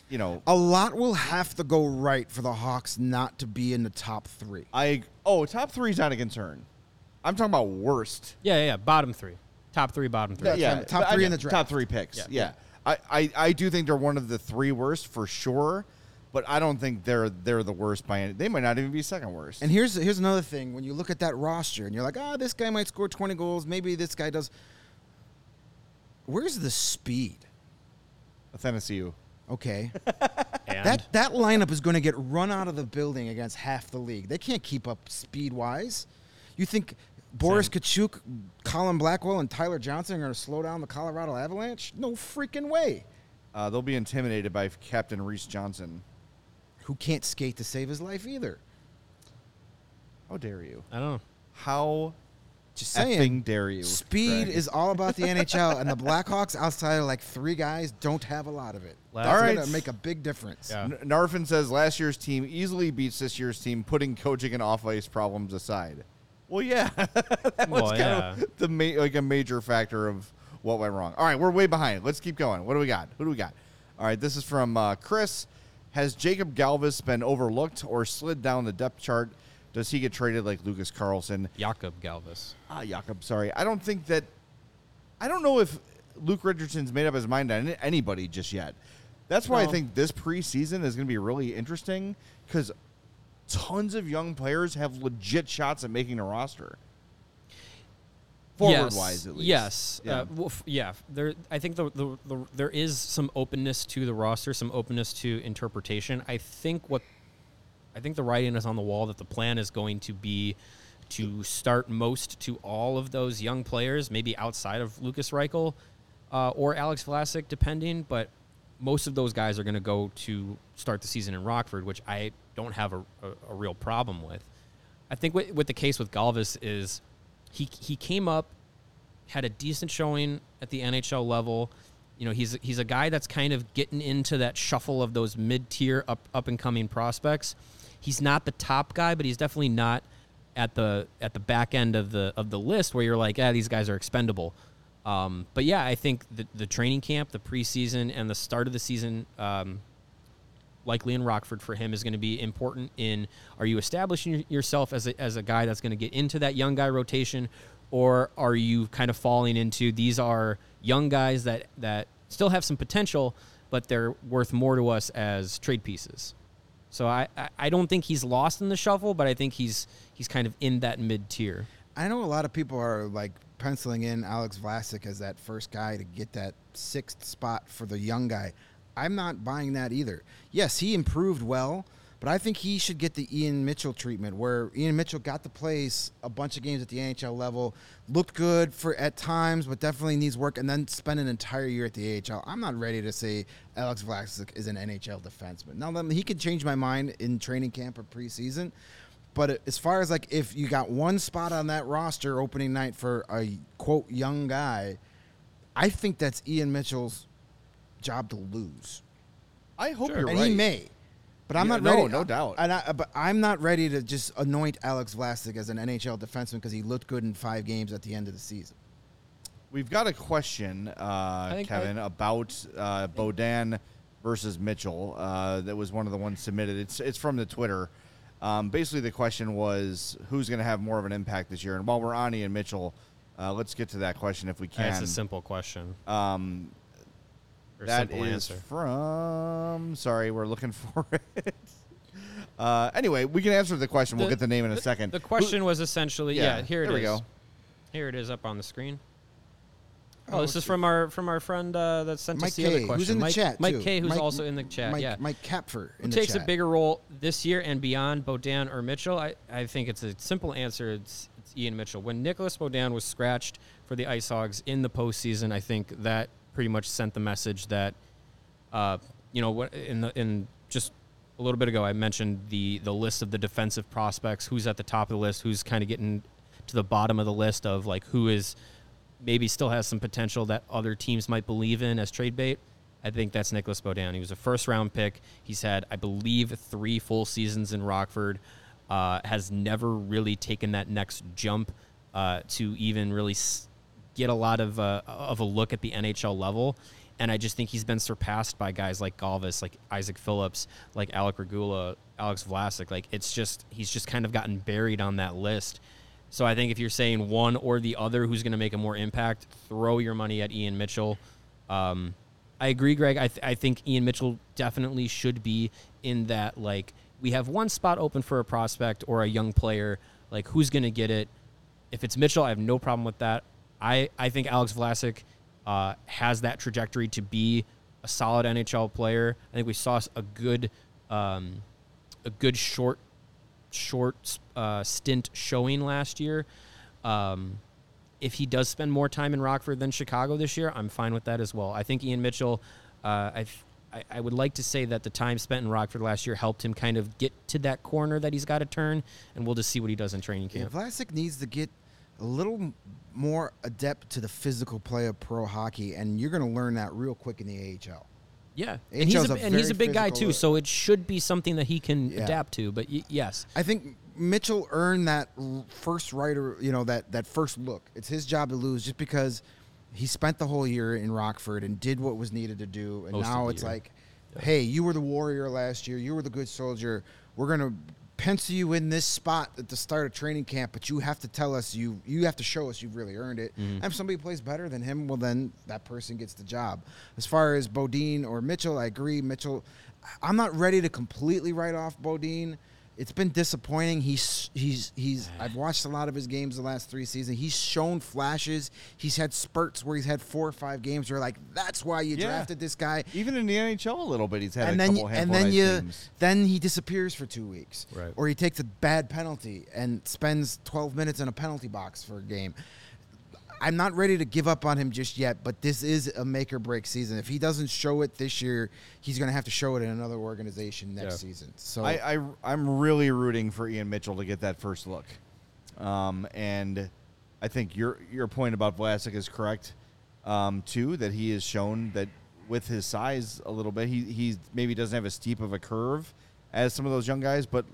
you know, A lot will have to go right for the Hawks not to be in the top three. I oh top three is not a concern. I'm talking about worst. Yeah, yeah, yeah. Bottom three. Top three, bottom three. That's yeah. Top but I three in the draft. Top three picks. Yeah. Yeah. I, I, I do think they're one of the three worst for sure. But I don't think they're they're the worst by any. They might not even be second worst. And here's here's another thing: when you look at that roster and you're like, ah, this guy might score 20 goals, maybe this guy does. Where's the speed? Tennessee. Okay, And that that lineup is going to get run out of the building against half the league. They can't keep up speed wise. You think Boris Katchouk, Colin Blackwell, and Tyler Johnson are going to slow down the Colorado Avalanche? No freaking way. Uh, they'll be intimidated by Captain Reese Johnson. Who can't skate to save his life either? How dare you? I don't know. How Just saying. effing dare you? Speed Greg? is all about the NHL, and the Blackhawks, outside of like three guys, don't have a lot of it. Last- That's All right. going to make a big difference. Yeah. N- Narfin says last year's team easily beats this year's team, putting coaching and off ice problems aside. Well, yeah, that was Well, kind yeah. of the ma- like a major factor of what went wrong. All right, we're way behind. Let's keep going. What do we got? Who do we got? All right, this is from uh, Chris. Has Jakob Galvas been overlooked or slid down the depth chart? Does he get traded like Lucas Carlsson? Jakob Galvas. Ah, Jakob, sorry. I don't think that. I don't know if Luke Richardson's made up his mind on anybody just yet. That's why I think this preseason is going to be really interesting because tons of young players have legit shots at making the roster. Forward yes. wise, at least. Yes. Yeah. Uh, well, f- yeah. There, I think the, the, the there is some openness to the roster, some openness to interpretation. I think what I think the writing is on the wall that the plan is going to be to start most to all of those young players, maybe outside of Lukas Reichel uh, or Alex Vlasic, depending. But most of those guys are going to go to start the season in Rockford, which I don't have a, a, a real problem with. I think what, what the case with Galvas is he he came up, had a decent showing at the NHL level. You know, he's he's a guy that's kind of getting into that shuffle of those mid tier up up and coming prospects. He's not the top guy, but he's definitely not at the at the back end of the of the list where you're like, ah, these guys are expendable. Um, but yeah, I think the the training camp, the preseason, and the start of the season um, likely in Rockford for him is going to be important in are you establishing yourself as a, as a guy that's going to get into that young guy rotation? Or are you kind of falling into these are young guys that that still have some potential but they're worth more to us as trade pieces? So I, I, don't think he's lost in the shuffle but I think he's he's kind of in that mid tier. I know a lot of people are like penciling in Alex Vlasic as that first guy to get that sixth spot for the young guy. I'm not buying that either. Yes, he improved well, but I think he should get the Ian Mitchell treatment where Ian Mitchell got to play a bunch of games at the NHL level, looked good for at times, but definitely needs work, and then spend an entire year at the AHL. I'm not ready to say Alex Vlasic is an NHL defenseman. Now, he could change my mind in training camp or preseason. But as far as like if you got one spot on that roster opening night for a quote young guy, I think that's Ian Mitchell's job to lose, I hope Sure. you're and right. he may. But I'm Yeah, not no, ready. no doubt. And I, but I'm not ready to just anoint Alex Vlasic as an NHL defenseman because he looked good in five games at the end of the season. We've got a question, uh, think Kevin, about uh, Beaudin versus Mitchell. Uh, that was one of the ones submitted. It's it's from the Twitter. Um, basically, the question was who's going to have more of an impact this year. And while we're on Ian Mitchell, uh, let's get to that question if we can. that's a simple question um, or that simple is answer from. Sorry, we're looking for it. Uh, anyway, we can answer the question. we'll The- get the name in a second. the question was essentially Yeah, yeah, here it there is. we go. here it is up on the screen Oh, Oh, this is from our from our friend uh, that sent Mike us the other question. who's in the Mike, chat Mike too. K, who's Mike- also in the chat. Mike, yeah, Mike Kapfer in who the takes a bigger role this year and beyond, Beaudin or Mitchell? I, I think it's a simple answer. It's, it's Ian Mitchell. When Nicolas Beaudin was scratched for the Ice Hogs in the postseason, I think that pretty much sent the message that, uh, you know, in the in just a little bit ago, I mentioned the the list of the defensive prospects. Who's at the top of the list? Who's kind of getting to the bottom of the list of like who is maybe still has some potential that other teams might believe in as trade bait. I think that's Nicolas Beaudin. He was a first round pick. He's had, I believe, three full seasons in Rockford. Uh, has never really taken that next jump uh, to even really s- get a lot of uh, of a look at the NHL level. And I just think he's been surpassed by guys like Galvas, like Isaac Phillips, like Alec Regula, Alex Vlasic. Like it's just he's just kind of gotten buried on that list. So I think if you're saying one or the other who's going to make a more impact, throw your money at Ian Mitchell. Um, I agree, Greg. I, th- I think Ian Mitchell definitely should be in that. Like, we have one spot open for a prospect or a young player. Like, who's going to get it? If it's Mitchell, I have no problem with that. I, I think Alex Vlasic uh, has that trajectory to be a solid NHL player. I think we saw a good, um, a good short, short uh, stint showing last year. Um, if he does spend more time in Rockford than Chicago this year, I'm fine with that as well. I think Ian Mitchell, uh, I, I, would like to say that the time spent in Rockford last year helped him kind of get to that corner that he's got to turn, and we'll just see what he does in training Yeah, camp. Vlasic needs to get a little more adept to the physical play of pro hockey, and you're going to learn that real quick in the AHL. Yeah, and he's a, a and he's a big guy too, so it should be something that he can Yeah. adapt to. But y- yes, I think Mitchell earned that first writer, you know, that that first look. It's his job to lose just because he spent the whole year in Rockford and did what was needed to do. And Most now it's year. like, hey, you were the warrior last year. You were the good soldier. We're gonna pencil you in this spot at the start of training camp, but you have to tell us you you have to show us you've really earned it. Mm-hmm. And if somebody plays better than him, well then that person gets the job. As far as Beaudin or Mitchell, I agree. Mitchell, I'm not ready to completely write off Beaudin. It's been disappointing. He's he's he's. I've watched a lot of his games the last three seasons. He's shown flashes. He's had spurts where he's had four or five games where like that's why you Yeah. drafted this guy Even in the NHL a little bit, he's had and a then couple you, and handful then you then he disappears for two weeks, Right. or he takes a bad penalty and spends 12 minutes in a penalty box for a game. I'm not ready to give up on him just yet, but this is a make or break season. If he doesn't show it this year, he's going to have to show it in another organization next Yeah. season. So I, I I'm really rooting for Ian Mitchell to get that first look, um, and I think your your point about Vlasic is correct um, too. That he has shown that with his size a little bit, he he maybe doesn't have as steep of a curve as some of those young guys, but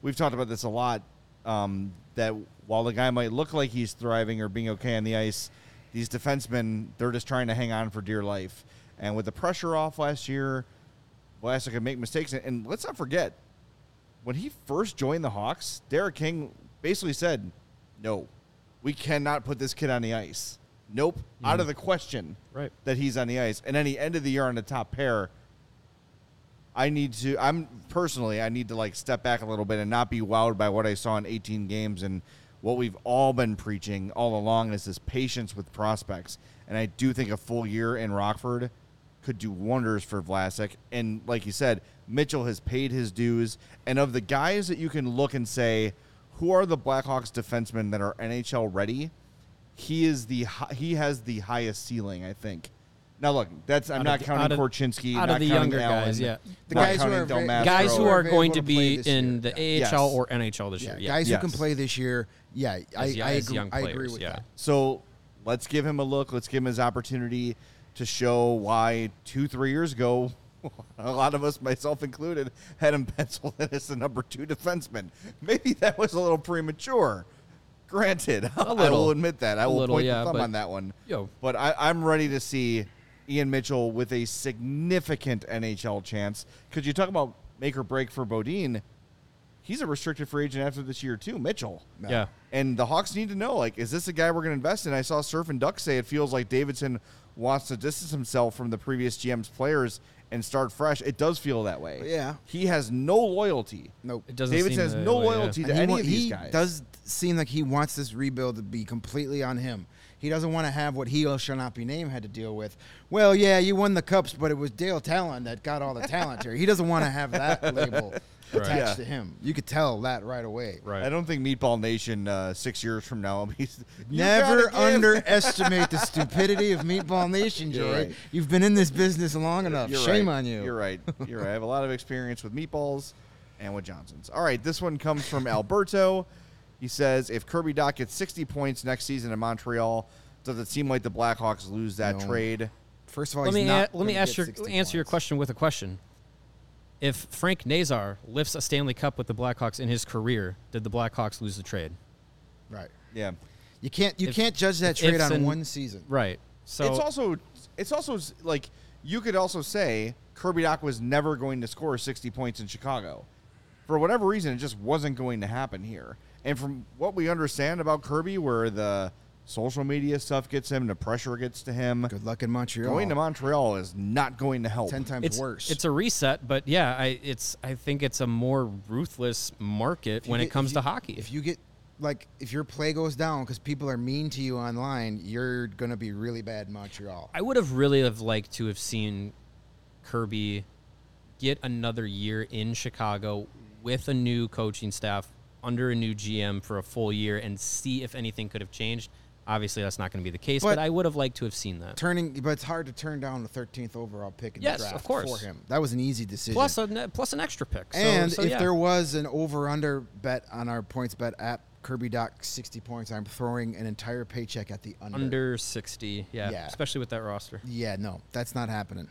we've talked about this a lot. Um, that while the guy might look like he's thriving or being okay on the ice, these defensemen they're just trying to hang on for dear life. And with the pressure off last year, Vlasic could make mistakes. And, and let's not forget, when he first joined the Hawks, Derek King basically said, "No, we cannot put this kid on the ice. Nope, out of the question Right. that he's on the ice." And then he ended the year on the top pair. I need to. I'm personally. I need to like step back a little bit and not be wowed by what I saw in 18 games and what we've all been preaching all along is this patience with prospects. And I do think a full year in Rockford could do wonders for Vlasic. And like you said, Mitchell has paid his dues. And of the guys that you can look and say, who are the Blackhawks defensemen that are NHL ready? He is the he has the highest ceiling, I think. Now look, that's I'm Out not the- counting out Korchinski, out of the counting younger Allen, guys, yeah. The not guys who are Del very- guys who are are going to to be this in year. the Yeah. AHL Yes. or NHL this yeah, year. Yeah. guys Yes. who can play this year, yeah, I, As- I as agree. young I agree with yeah. that. So let's give him a look. Let's give him his opportunity to show why two, three years ago, a lot of us, myself included, had him penciled in as the number two defenseman. Maybe that was a little premature. Granted, I little. will admit that. I will little, point yeah, the thumb but- on that one. Yo. But I, I'm ready to see Ian Mitchell with a significant NHL chance. Because you talk about make or break for Beaudin, he's a restricted free agent after this year too. Mitchell. Yeah. And the Hawks need to know, like, is this a guy we're going to invest in? I saw Surf and Duck say it feels like Davidson wants to distance himself from the previous GM's players and start fresh. It does feel that way. Yeah. He has no loyalty. Nope. It doesn't Davidson seem has no way, yeah. loyalty to And he, any wa- of these guys. does seem like he wants this rebuild to be completely on him. He doesn't want to have what he shall not be named had to deal with. Well, yeah, you won the cups, but it was Dale Tallon that got all the talent here. He doesn't want to have that label Right. attached Yeah. to him. You could tell that right away. Right. I don't think Meatball Nation uh, six years from now. will be. Never underestimate the stupidity of Meatball Nation, You're Jay. right. You've been in this business long enough. You're Shame right. on you. You're right. You're right. I have a lot of experience with meatballs and with Johnsons. All right, this one comes from Alberto. He says, if Kirby Dach gets 60 points next season in Montreal, does it seem like the Blackhawks lose that No. trade? First of all, let he's me not a- let me ask your 60 answer your question with a question. If Frank Nazar lifts a Stanley Cup with the Blackhawks in his career, did the Blackhawks lose the trade? Right. Yeah. You can't you If- can't judge that trade on and- one season. Right. So it's also it's also like you could also say Kirby Dach was never going to score 60 points in Chicago. For whatever reason, it just wasn't going to happen here. And from what we understand about Kirby, where the social media stuff gets him, the pressure gets to him. Good luck in Montreal. Going to Montreal is not going to help. ten times it's worse. It's a reset, but yeah, I it's I think it's a more ruthless market when get- it comes if to hockey. If you get like if your play goes down because people are mean to you online, you're gonna be really bad in Montreal. I would have really have liked to have seen Kirby get another year in Chicago with a new coaching staff under a new GM for a full year and see if anything could have changed. Obviously, that's not going to be the case, but, But- I would have liked to have seen that. Turning, but it's hard to turn down the 13th overall pick in Yes, the draft of course. for him. That was an easy decision. Plus a plus an extra pick. So, and so if yeah. there was an over/under bet on our points bet app, Kirby Dach 60 points, I'm throwing an entire paycheck at the under. under sixty, yeah, Yeah. especially with that roster. Yeah, no, that's not happening.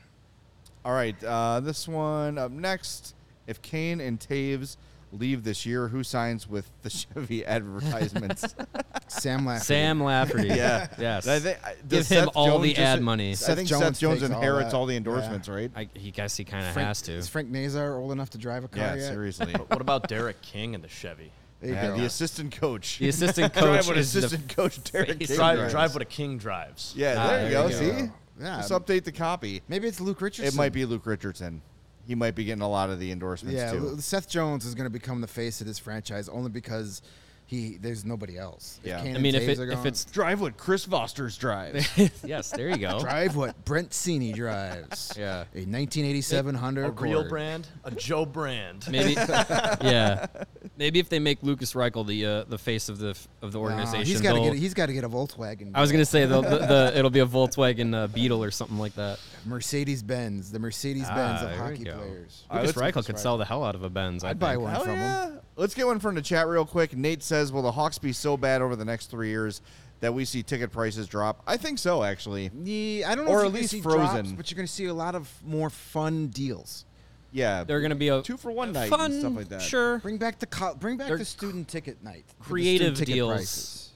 All right, uh, this one up next. If Kane and Toews leave this year, who signs with the Chevy advertisements? Sam Lafferty. Sam Lafferty, yeah, yes. I think- uh, Give does him all Jones the just- ad money. I think Jones Seth Jones takes all inherits all the Yeah. endorsements, right? I he guess he kind of has to. Is Frank Nazar old enough to drive a car Yeah, yet? seriously. But what about Derek King and the Chevy? Yeah, the assistant coach. The assistant Drive coach what is the assistant coach Derek King Drive, drives. drive what a king drives. Yeah, Ah, there you there go. you See. Yeah. just update the copy. Maybe it's Luke Richardson. It might be Luke Richardson. He might be getting a lot of the endorsements Yeah, too. Seth Jones is going to become the face of this franchise only because he there's nobody else. If Yeah. Kane I mean, if it, are if it's Drive what Chris Foster's drives. yes, there you go. drive what Brent Sini drives. Yeah. a 1987 Honda A Accord. real brand, a Joe brand. Maybe, yeah. Maybe if they make Lukas Reichel the uh, the face of the of the Nah, organization, he's got to get. He's got to get a Volkswagen. I was gonna say the, the, the it'll be a Volkswagen uh, Beetle or something like that. Mercedes Benz, the Mercedes Benz Ah, of there hockey players. Lukas let's- Reichel could sell the hell out of a Benz. I I'd buy one Hell from him. Yeah. Let's get one from the chat real quick. Nate says, "Will the Hawks be so bad over the next three years that we see ticket prices drop?" I think so, actually. Yeah, I don't know. Or if at least see frozen. drops, but you're going to see a lot of more fun deals. Yeah, They're gonna be a two for one night fun, and stuff like that. Sure. Bring back the co- bring back They're the student ticket night. creative ticket deals. prices.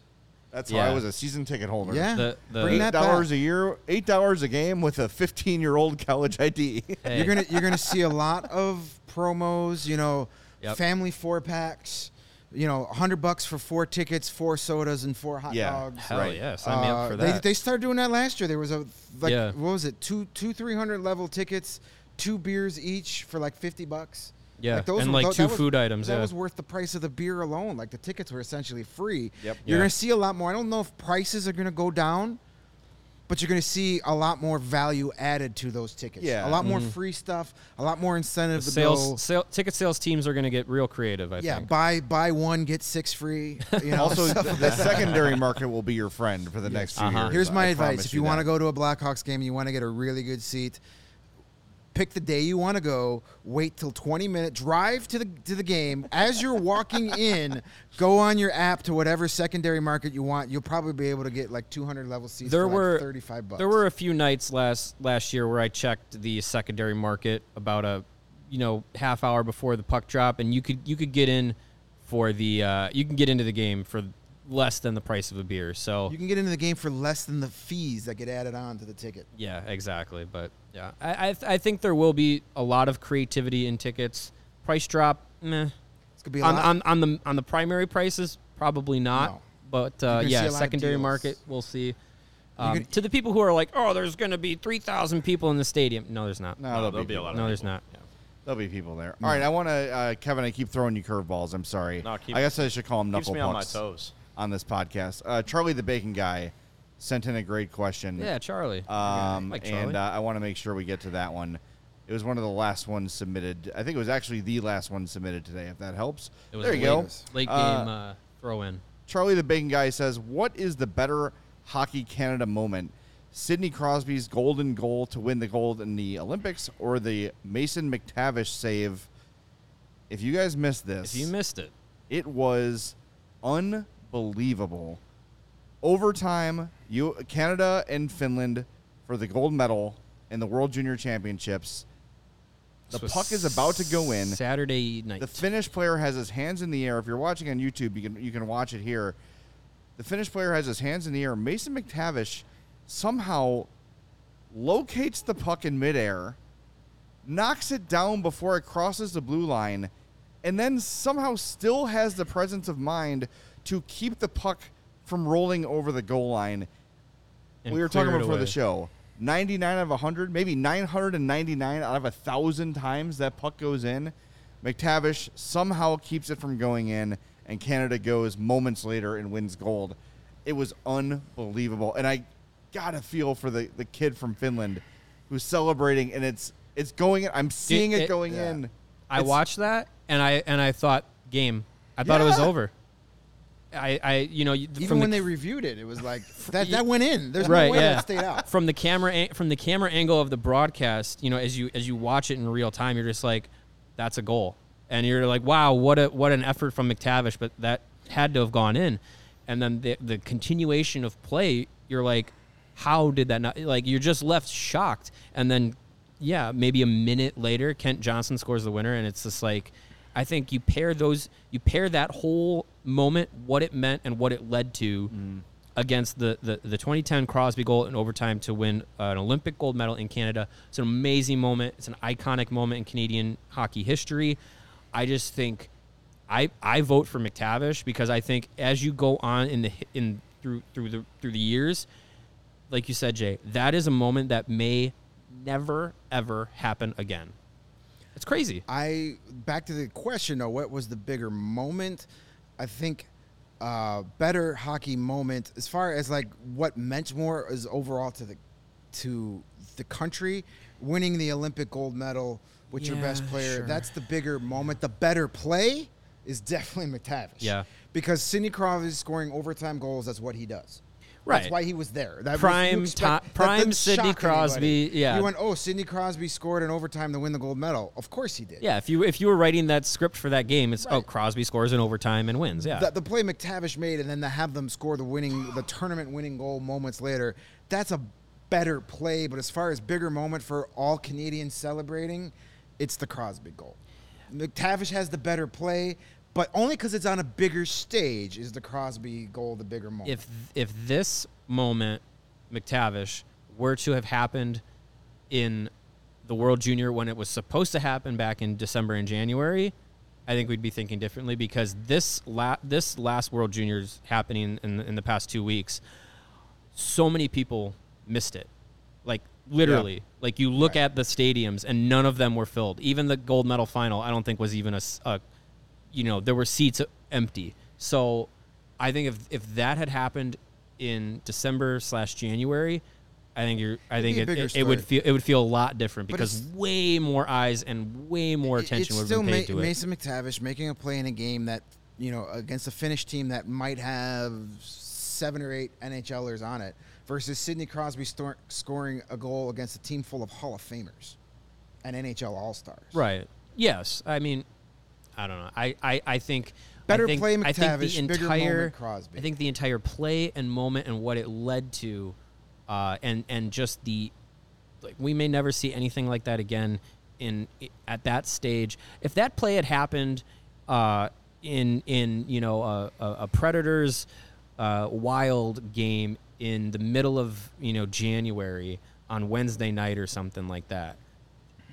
That's how I was a season ticket holder. Yeah, The- the- eight dollars a year, eight dollars a game with a fifteen-year-old college ID. Hey, You're gonna you're gonna see a lot of promos. You know, Yep. family four packs. You know, hundred bucks for four tickets, four sodas, and four hot Yeah. dogs. hell right. yeah, sign me Uh, up for that. they started doing that last year. There was a like Yeah. what was it two two three hundred level tickets, two beers each for like fifty bucks. Yeah, those and were- like tho- two that was- food items, That yeah. was worth the price of the beer alone. Like the tickets were essentially free. Yep. You're Yeah. gonna see a lot more. I don't know if prices are gonna go down, but you're gonna see a lot more value added to those tickets. Yeah. a lot more free stuff, a lot more incentive the to sales, sale, ticket sales teams are gonna get real creative. I yeah, think. buy buy one get six free. You know, also, the secondary market will be your friend for the next few Uh-huh. years. Here's my I advice: if you want to go to a Blackhawks game, and you want to get a really good seat. Pick the day you want to go. Wait till 20 minutes. Drive to the to the game. As you're walking in, go on your app to whatever secondary market you want. You'll probably be able to get like 200 level seats there for were like 35 bucks. There were a few nights last last year where I checked the secondary market about a you know half hour before the puck drop, and you could you could get in for the uh, you can get into the game for less than the price of a beer. So You can get into the game for less than the fees that get added on to the ticket. yeah, exactly. But yeah, I I, th- I think there will be a lot of creativity in tickets. Price drop, meh. It's gonna be a On, lot. on on the on the primary prices, probably not. No. But uh, gonna see yeah, lot of secondary deals. market, we'll see. Um, gonna- to the people who are like, oh, there's going to be 3,000 people in the stadium. No, there's not. No, No, there'll, there'll be, be a lot of No, there's people. not. Yeah. There'll be people there. All right, I want to, uh, Kevin. I keep throwing you curveballs. I'm sorry. No, keep- I guess I should call them Keeps knuckle me on my pucks toes. On this podcast. Uh, Charlie the Bacon Guy sent in a great question. Yeah, Charlie. Um, Like and uh, I want to make sure we get to that one. It was one of the last ones submitted. I think it was actually the last one submitted today. If that helps. it was there you late, go. late Uh, game uh, throw in. Charlie the Bacon Guy says, "What is the better hockey Canada moment? Sidney Crosby's golden goal to win the gold in the Olympics, or the Mason McTavish save?" If you guys missed this, If you missed it, it was unbelievable. Overtime, you Canada and Finland for the gold medal in the World Junior Championships. The was puck is about to go in. Saturday night. The Finnish player has his hands in the air. If you're watching on YouTube, you can you can watch it here. The Finnish player has his hands in the air. Mason McTavish somehow locates the puck in midair, knocks it down before it crosses the blue line, and then somehow still has the presence of mind to keep the puck from rolling over the goal line. And we were talking before the show. 99 out of 100, maybe 999 out of a 1,000 times that puck goes in. McTavish somehow keeps it from going in, and Canada goes moments later and wins gold. It was unbelievable. And I got a feel for the, the kid from Finland who's celebrating, and it's it's going in. I'm seeing it, it- going yeah. in. I It's- watched that and I and I thought game. I thought it was over. I, I you know Even when the, they reviewed it, it was like that. That went in. There's right no way yeah that stayed out. from the camera from the camera angle of the broadcast. You know as you as you watch it in real time, you're just like, that's a goal, and you're like, wow, what a what an effort from McTavish, but that had to have gone in, and then the the continuation of play, you're like, how did that not like you're just left shocked, and then yeah, maybe a minute later, Kent Johnson scores the winner, and it's just like, I think you pair those, you pair that whole moment, what it meant and what it led to, mm. against the, the the 2010 Crosby goal in overtime to win uh, an Olympic gold medal in Canada. It's an amazing moment. It's an iconic moment in Canadian hockey history. I just think. I, I vote for McTavish because I think as you go on in the in through through the through the years, like you said, Jay, that is a moment that may never ever happen again. It's crazy. I back to the question though. What was the bigger moment? I think uh, better hockey moment as far as like what meant more is overall to the to the country winning the Olympic gold medal with your best player. sure. That's the bigger moment. The better play is definitely McTavish. Yeah. because Sidney Crosby is scoring overtime goals. That's what he does. Right. That's why he was there. That was- Prime you expect- to- prime didn't Sidney Crosby, anybody. yeah. You went, oh, Sidney Crosby scored in overtime to win the gold medal. Of course he did. Yeah, if you if you were writing that script for that game, it's oh Crosby scores in overtime and wins. Yeah, the, the play McTavish made, and then to have them score the winning, the tournament winning goal moments later, that's a better play. But as far as bigger moment for all Canadians celebrating, it's the Crosby goal. McTavish has the better play, but only because it's on a bigger stage is the Crosby goal the bigger moment. if if this moment McTavish were to have happened in the World Junior when it was supposed to happen back in December and January, I think we'd be thinking differently because this la- this last World Juniors happening in the, in the past two weeks, so many people missed it, like literally. Like you look Right. at the stadiums and none of them were filled. Even the gold medal final, I don't think was even a, a you know, there were seats uh, empty. So I think if if that had happened in December slash January, I think you're. I think it, it, it would feel it would feel a lot different But because way more eyes and way more attention would still been paid Ma- to it. Mason McTavish making a play in a game that you know against a Finnish team that might have seven or eight NHLers on it versus Sidney Crosby stor- scoring a goal against a team full of Hall of Famers and NHL All Stars. Right. Yes. I mean, I don't know. I I, I think Better I think, play I think McTavish, the bigger entire moment Crosby. I think the entire play and moment and what it led to, uh, and and just the like we may never see anything like that again in at that stage. If that play had happened uh, in in you know a, a, a Predators uh, Wild game in the middle of you know January on Wednesday night or something like that,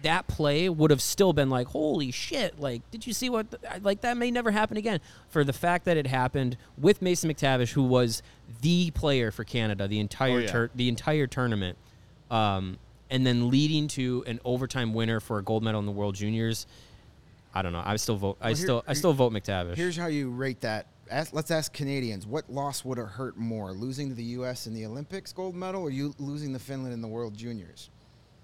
that play would have still been like, holy shit! Like, did you see what? The, like that may never happen again. For the fact that it happened with Mason McTavish, who was the player for Canada the entire Oh, yeah. tur- the entire tournament, um, and then leading to an overtime winner for a gold medal in the World Juniors. I don't know. I still vote. I here- still I still vote McTavish. Here's how you rate that. Ask, let's ask Canadians: What loss would have hurt more, losing to the U.S. in the Olympics gold medal, or you losing to Finland in the World Juniors?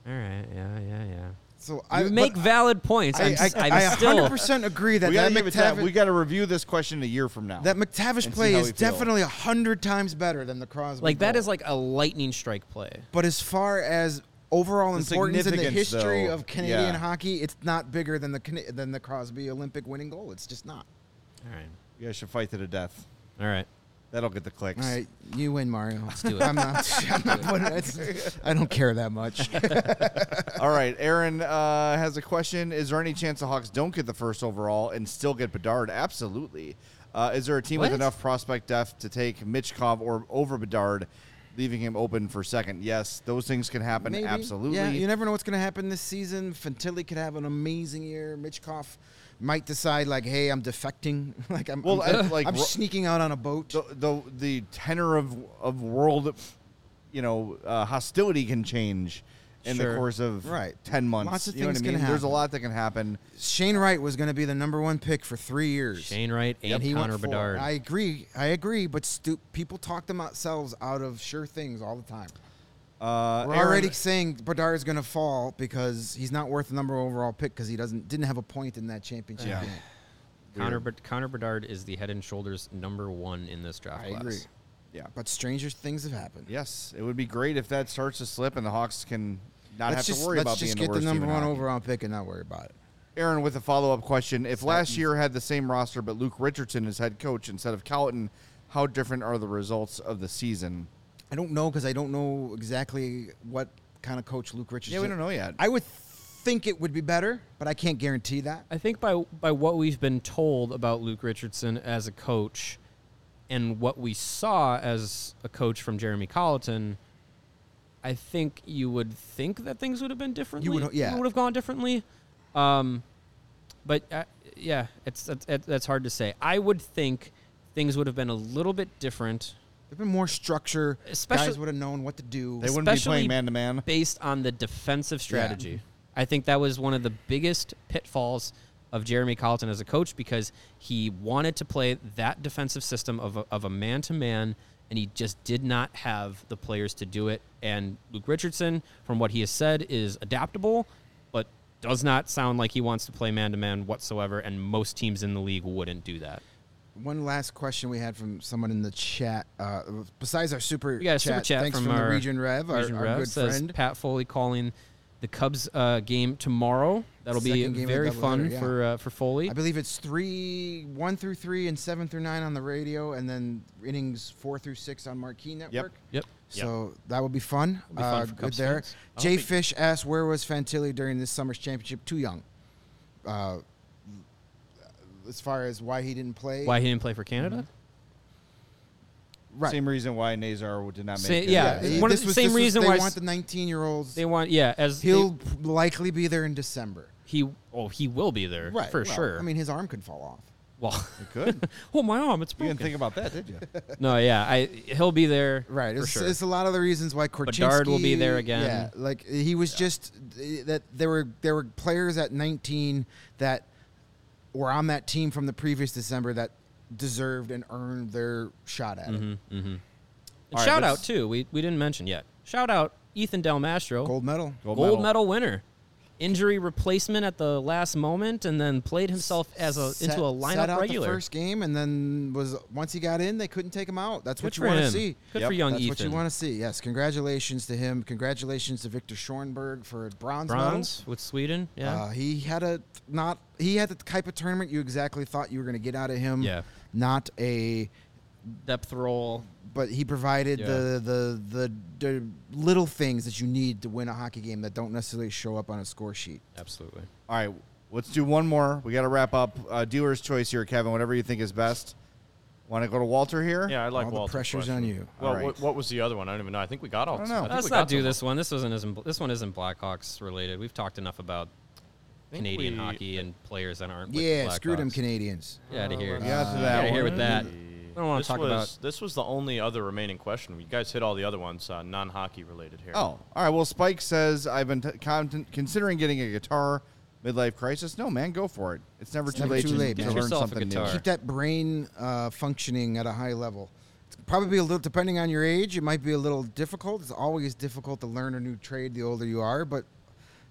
All right. Yeah. Yeah. Yeah. So You make valid points. I'm, I, s- I, I'm I still 100% agree that we that gotta give it time. McTavish, We got to review this question a year from now. that McTavish play see how is we feel. definitely a hundred times better than the Crosby. like that goal. is like a lightning strike play. But as far as overall The importance in the history though, of Canadian yeah. hockey, it's not bigger than the than the Crosby Olympic winning goal. It's just not. All right. you guys should fight to the death. All right. That'll get the clicks. All right, you win, Mario. Let's do it. I'm not. I'm not putting, it's, I don't care that much. All right, Aaron uh, has a question. Is there any chance the Hawks don't get the first overall and still get Bedard? Absolutely. Uh, is there a team with enough prospect depth to take Michkov or over Bedard, leaving him open for second? Yes, those things can happen. Maybe. Absolutely. Yeah, you never know what's going to happen this season. Fantilli could have an amazing year. Michkov might decide like, hey, I'm defecting. like I'm, Well, I'm, I- like, I'm sneaking out on a boat. the the the tenor of of world, you know, uh, hostility can change in the course of Right. ten months. Lots of you know things what I can mean? There's a lot that can happen. Shane Wright was going to be the number one pick for three years. Shane Wright and and he Connor went four. Bedard. I agree. I agree. But stu- people talk themselves out of sure things all the time. Uh, We're Aaron- already saying Bedard is going to fall because he's not worth the number overall pick because he doesn't didn't have a point in that championship Yeah. game. Connor, Bed- Connor Bedard is the head and shoulders number one in this draft I class. agree. Yeah. But stranger things have happened. Yes, it would be great if that starts to slip and the Hawks can not let's have just, to worry let's about just get the the number one overall pick and not worry about it. Aaron with a follow up question: If It's last year had the same roster but Luke Richardson as head coach instead of Colliton, how different are the results of the season? I don't know because I don't know exactly what kind of coach Luke Richardson. Yeah, we don't know yet. I would think it would be better, but I can't guarantee that. I think by by what we've been told about Luke Richardson as a coach, and what we saw as a coach from Jeremy Colliton, I think you would think that things would have been differently. would- yeah. would have gone differently. Um, but uh, yeah, it's, it's it, that's hard to say. I would think things would have been a little bit different There'd been more structure. Especially- guys would have known what to do. They wouldn't be playing man to man. based on the defensive strategy. I think that was one of the biggest pitfalls of Jeremy Colliton as a coach because he wanted to play that defensive system of a, of a man-to-man and he just did not have the players to do it and Luke Richardson from what he has said is adaptable but does not sound like he wants to play man-to-man whatsoever and most teams in the league wouldn't do that. One last question we had from someone in the chat. Uh, besides our super We got a chat, super chat thanks from, from, our the Region Rev, our, Region our Rev good says friend. Pat Foley calling the Cubs uh, game tomorrow. That'll be Second game of very doubleheader, fun yeah. for uh, for Foley. I believe it's three, one through three, and seven through nine on the radio, and then innings four through six on Marquee Network. Yep. yep. So that would be fun. It'll be fun uh, good Cubs there. fans. I don't Jay Fish asked, "Where was Fantilli during this summer's championship? Too young." As far as why he didn't play, Why he didn't play for Canada? right? Same reason why Nazar did not make Say- it. yeah, he- one of the was- same this was- reason they why want s- the 19-year-olds. They want yeah as they- He'll likely be there in December. he oh he will be there Right, for well, sure. I mean, his arm could fall off. well, It could. oh my arm, it's you broken. didn't think about that, did you? no, yeah, I he'll be there Right. for It's, sure. it's a lot of the reasons why Korchinski Bedard will be there again. Yeah, like he was just that there were there were players at 19 that were on that team from the previous December that deserved and earned their shot at it. hmm hmm And All right, shout out let's- too. We we didn't mention yet. Shout out Ethan Del Mastro, Gold medal. gold, medal. winner. Injury replacement at the last moment, and then played himself as a Set- into a lineup set out regular. the first game, and then was once he got in, they couldn't take him out. That's Good what you want to see. Good Yep, for young That's Ethan. what you want to see. Yes, congratulations to him. Congratulations to Victor Stjernborg for bronze, medal. With Sweden. Yeah. Uh, he had a not he had the type of tournament you exactly thought you were going to get out of him. Yeah. Not a Depth role. but he provided Yeah. the, the the the little things that you need to win a hockey game that don't necessarily show up on a score sheet. Absolutely. All right, let's do one more. We got to wrap up. Uh, dealer's choice here, Kevin. Whatever you think is best. Want to go to Walter here? Yeah, I like All the pressure's question. on you. Well, All right. what, what was the other one? I don't even know. I think we got all. I don't know. think Let's not do this one. This wasn't isn't this one isn't Blackhawks related. We've talked enough about Canadian we- hockey and players that aren't. With Yeah, the screw them Canadians. Get out of here. Yeah, to Uh, that Get out of here with that. I don't want This to talk was, about. This was the only other remaining question. You guys hit all the other ones, uh, non-hockey related here. Oh, all right. Well, Spike says I've been t- con- considering getting a guitar. Midlife crisis? No, man, go for it. It's never too never late too to, late, to man. learn something new. Keep that brain uh, functioning at a high level. It's probably a little depending on your age. It might be a little difficult. It's always difficult to learn a new trade the older you are, but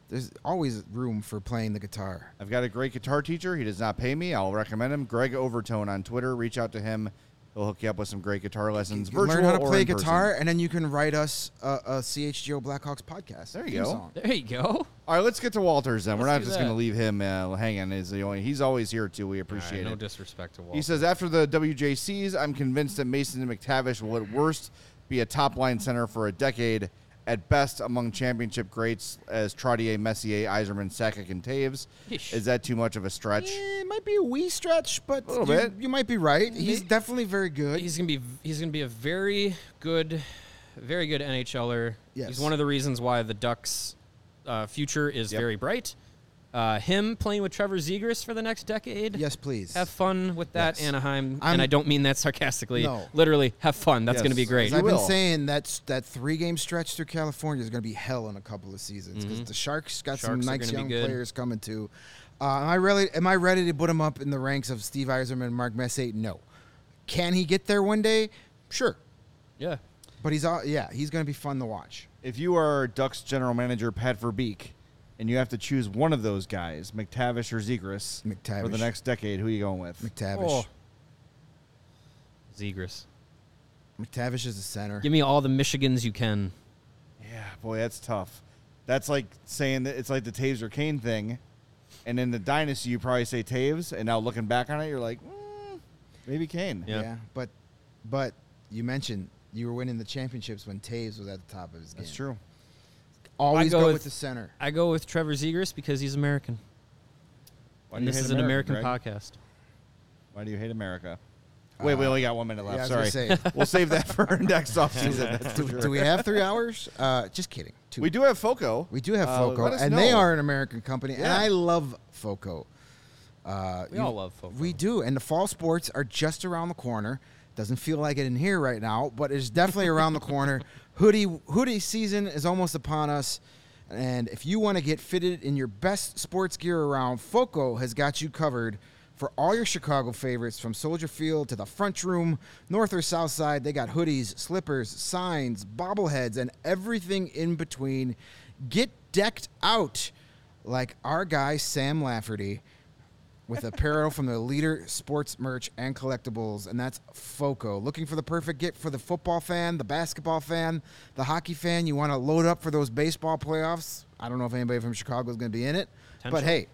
there's always room for playing the guitar. I've got a great guitar teacher. He does not pay me. I'll recommend him. Greg Overtone on Twitter. Reach out to him. He'll hook you up with some great guitar lessons. You can virtual learn how to or play in person. guitar, and then you can write us a, a CHGO Blackhawks podcast. There you go. song. There you go. All right, let's get to Walters then. We're not just going to leave him uh, hanging. Is the only he's always here too. We All right, appreciate no it. No disrespect to Walt. He says after the WJCs, I'm convinced that Mason and McTavish will at worst be a top line center for a decade, at best among championship greats as Trottier, Messier, Yzerman, Sakic, and Toews. Yeesh. Is that too much of a stretch? Eh, it might be a wee stretch, but Little you, bit. you might be right. He's definitely very good. he's gonna be he's gonna be a very good, very good NHLer. Yes. He's one of the reasons why the Ducks' uh, future is Yep. very bright. Uh, him playing with Trevor Zegras for the next decade. Yes, please. Have fun with that, Yes. Anaheim. I'm- and I don't mean that sarcastically. No. Literally, have fun. That's Yes. going to be great. I've been saying, that's that three game stretch through California is going to be hell in a couple of seasons because Mhm. the Sharks got some Sharks are nice young players coming too. Uh, am I really? Am I ready to put him up in the ranks of Steve Yzerman and Mark Messier? No. Can he get there one day? Sure, Yeah. but he's all yeah. He's going to be fun to watch. If you are Ducks general manager Pat Verbeek, and you have to choose one of those guys, McTavish or Zegras, for the next decade, who are you going with? McTavish. Oh. Zegras. McTavish is the center. Give me all the Michigans you can. Yeah, boy, that's tough. That's like saying that it's like the Toews or Kane thing, and in the dynasty you probably say Toews, and now looking back on it, you're like, mm, maybe Kane. Yeah. yeah, but but you mentioned you were winning the championships when Toews was at the top of his game. That's true. Always I go go, with- with the center. I go with Trevor Zegras because he's American. Why and do you this hate is an American Greg? podcast. Why do you hate America? Wait, we Uh, only got one minute left. yeah, Sorry, say. we'll save that for our next offseason. That's do, sure. do we have three hours? Uh, just kidding. Two. We do have Foco. We do have Uh, Foco, let us and they are an American company, and I love Foco. Uh, We you- all love Foco. We do, and the fall sports are just around the corner. Doesn't feel like it in here right now, but it's definitely around the corner. Hoodie hoodie season is almost upon us, and if you want to get fitted in your best sports gear around, Foco has got you covered for all your Chicago favorites from Soldier Field to the front room, north or south side. They got hoodies, slippers, signs, bobbleheads, and everything in between. Get decked out like our guy Sam Lafferty with apparel from the leader sports merch and collectibles, and that's FOCO. Looking for the perfect gift for the football fan, the basketball fan, the hockey fan. You want to load up for those baseball playoffs. I don't know if anybody from Chicago is going to be in it, but hey,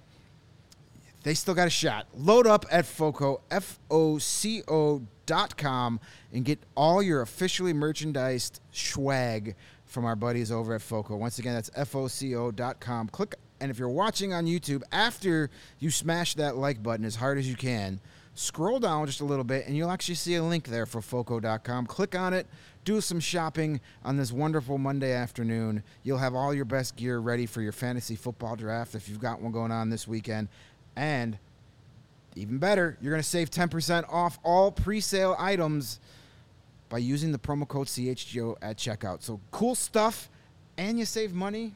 they still got a shot. Load up at FOCO, F O C O dot com, and get all your officially merchandised swag from our buddies over at FOCO. Once again, that's F O C O dot com. Click, and if you're watching on YouTube, after you smash that like button as hard as you can, scroll down just a little bit, and you'll actually see a link there for FOCO.com. Click on it, do some shopping on this wonderful Monday afternoon. You'll have all your best gear ready for your fantasy football draft if you've got one going on this weekend. And even better, you're going to save 10% off all pre sale items by using the promo code CHGO at checkout. So cool stuff, and you save money.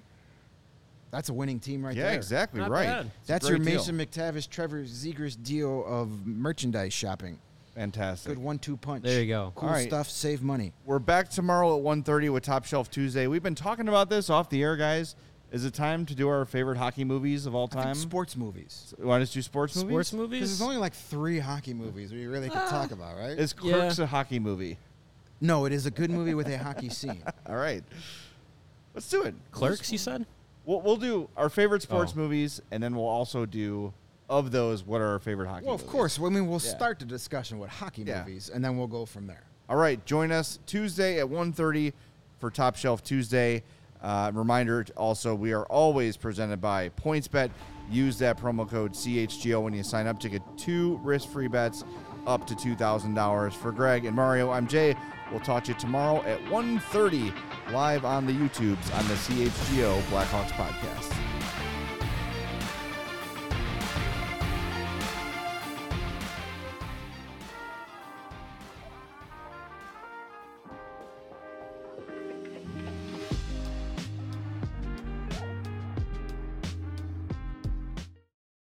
That's a winning team right yeah, there. Yeah, exactly Not right. bad. That's your great deal. Mason McTavish, Trevor Zegras deal of merchandise shopping. Fantastic. Good one-two punch. There you go. Cool All right. stuff, save money. We're back tomorrow at 1.30 with Top Shelf Tuesday. We've been talking about this off the air, guys. Is it time to do our favorite hockey movies of all time? sports movies. Want us to do sports movies? Sports movies. Because there's only like three hockey movies we really could talk ah. about, right? Is Yeah. Clerks a hockey movie? no, it is a good movie with a hockey scene. All right. Let's do it. Clerks, you said? We'll, we'll do our favorite sports Oh. movies, and then we'll also do, of those, what are our favorite hockey Well, of movies? course. I mean, we'll Yeah. start the discussion with hockey Yeah. movies, and then we'll go from there. All right, join us Tuesday at 1.30 for Top Shelf Tuesday. Uh, reminder also, we are always presented by PointsBet. Use that promo code CHGO when you sign up to get two risk-free bets up to $2,000. For Greg and Mario, I'm Jay. We'll talk to you tomorrow at 1.30 live on the YouTubes on the CHGO Blackhawks podcast.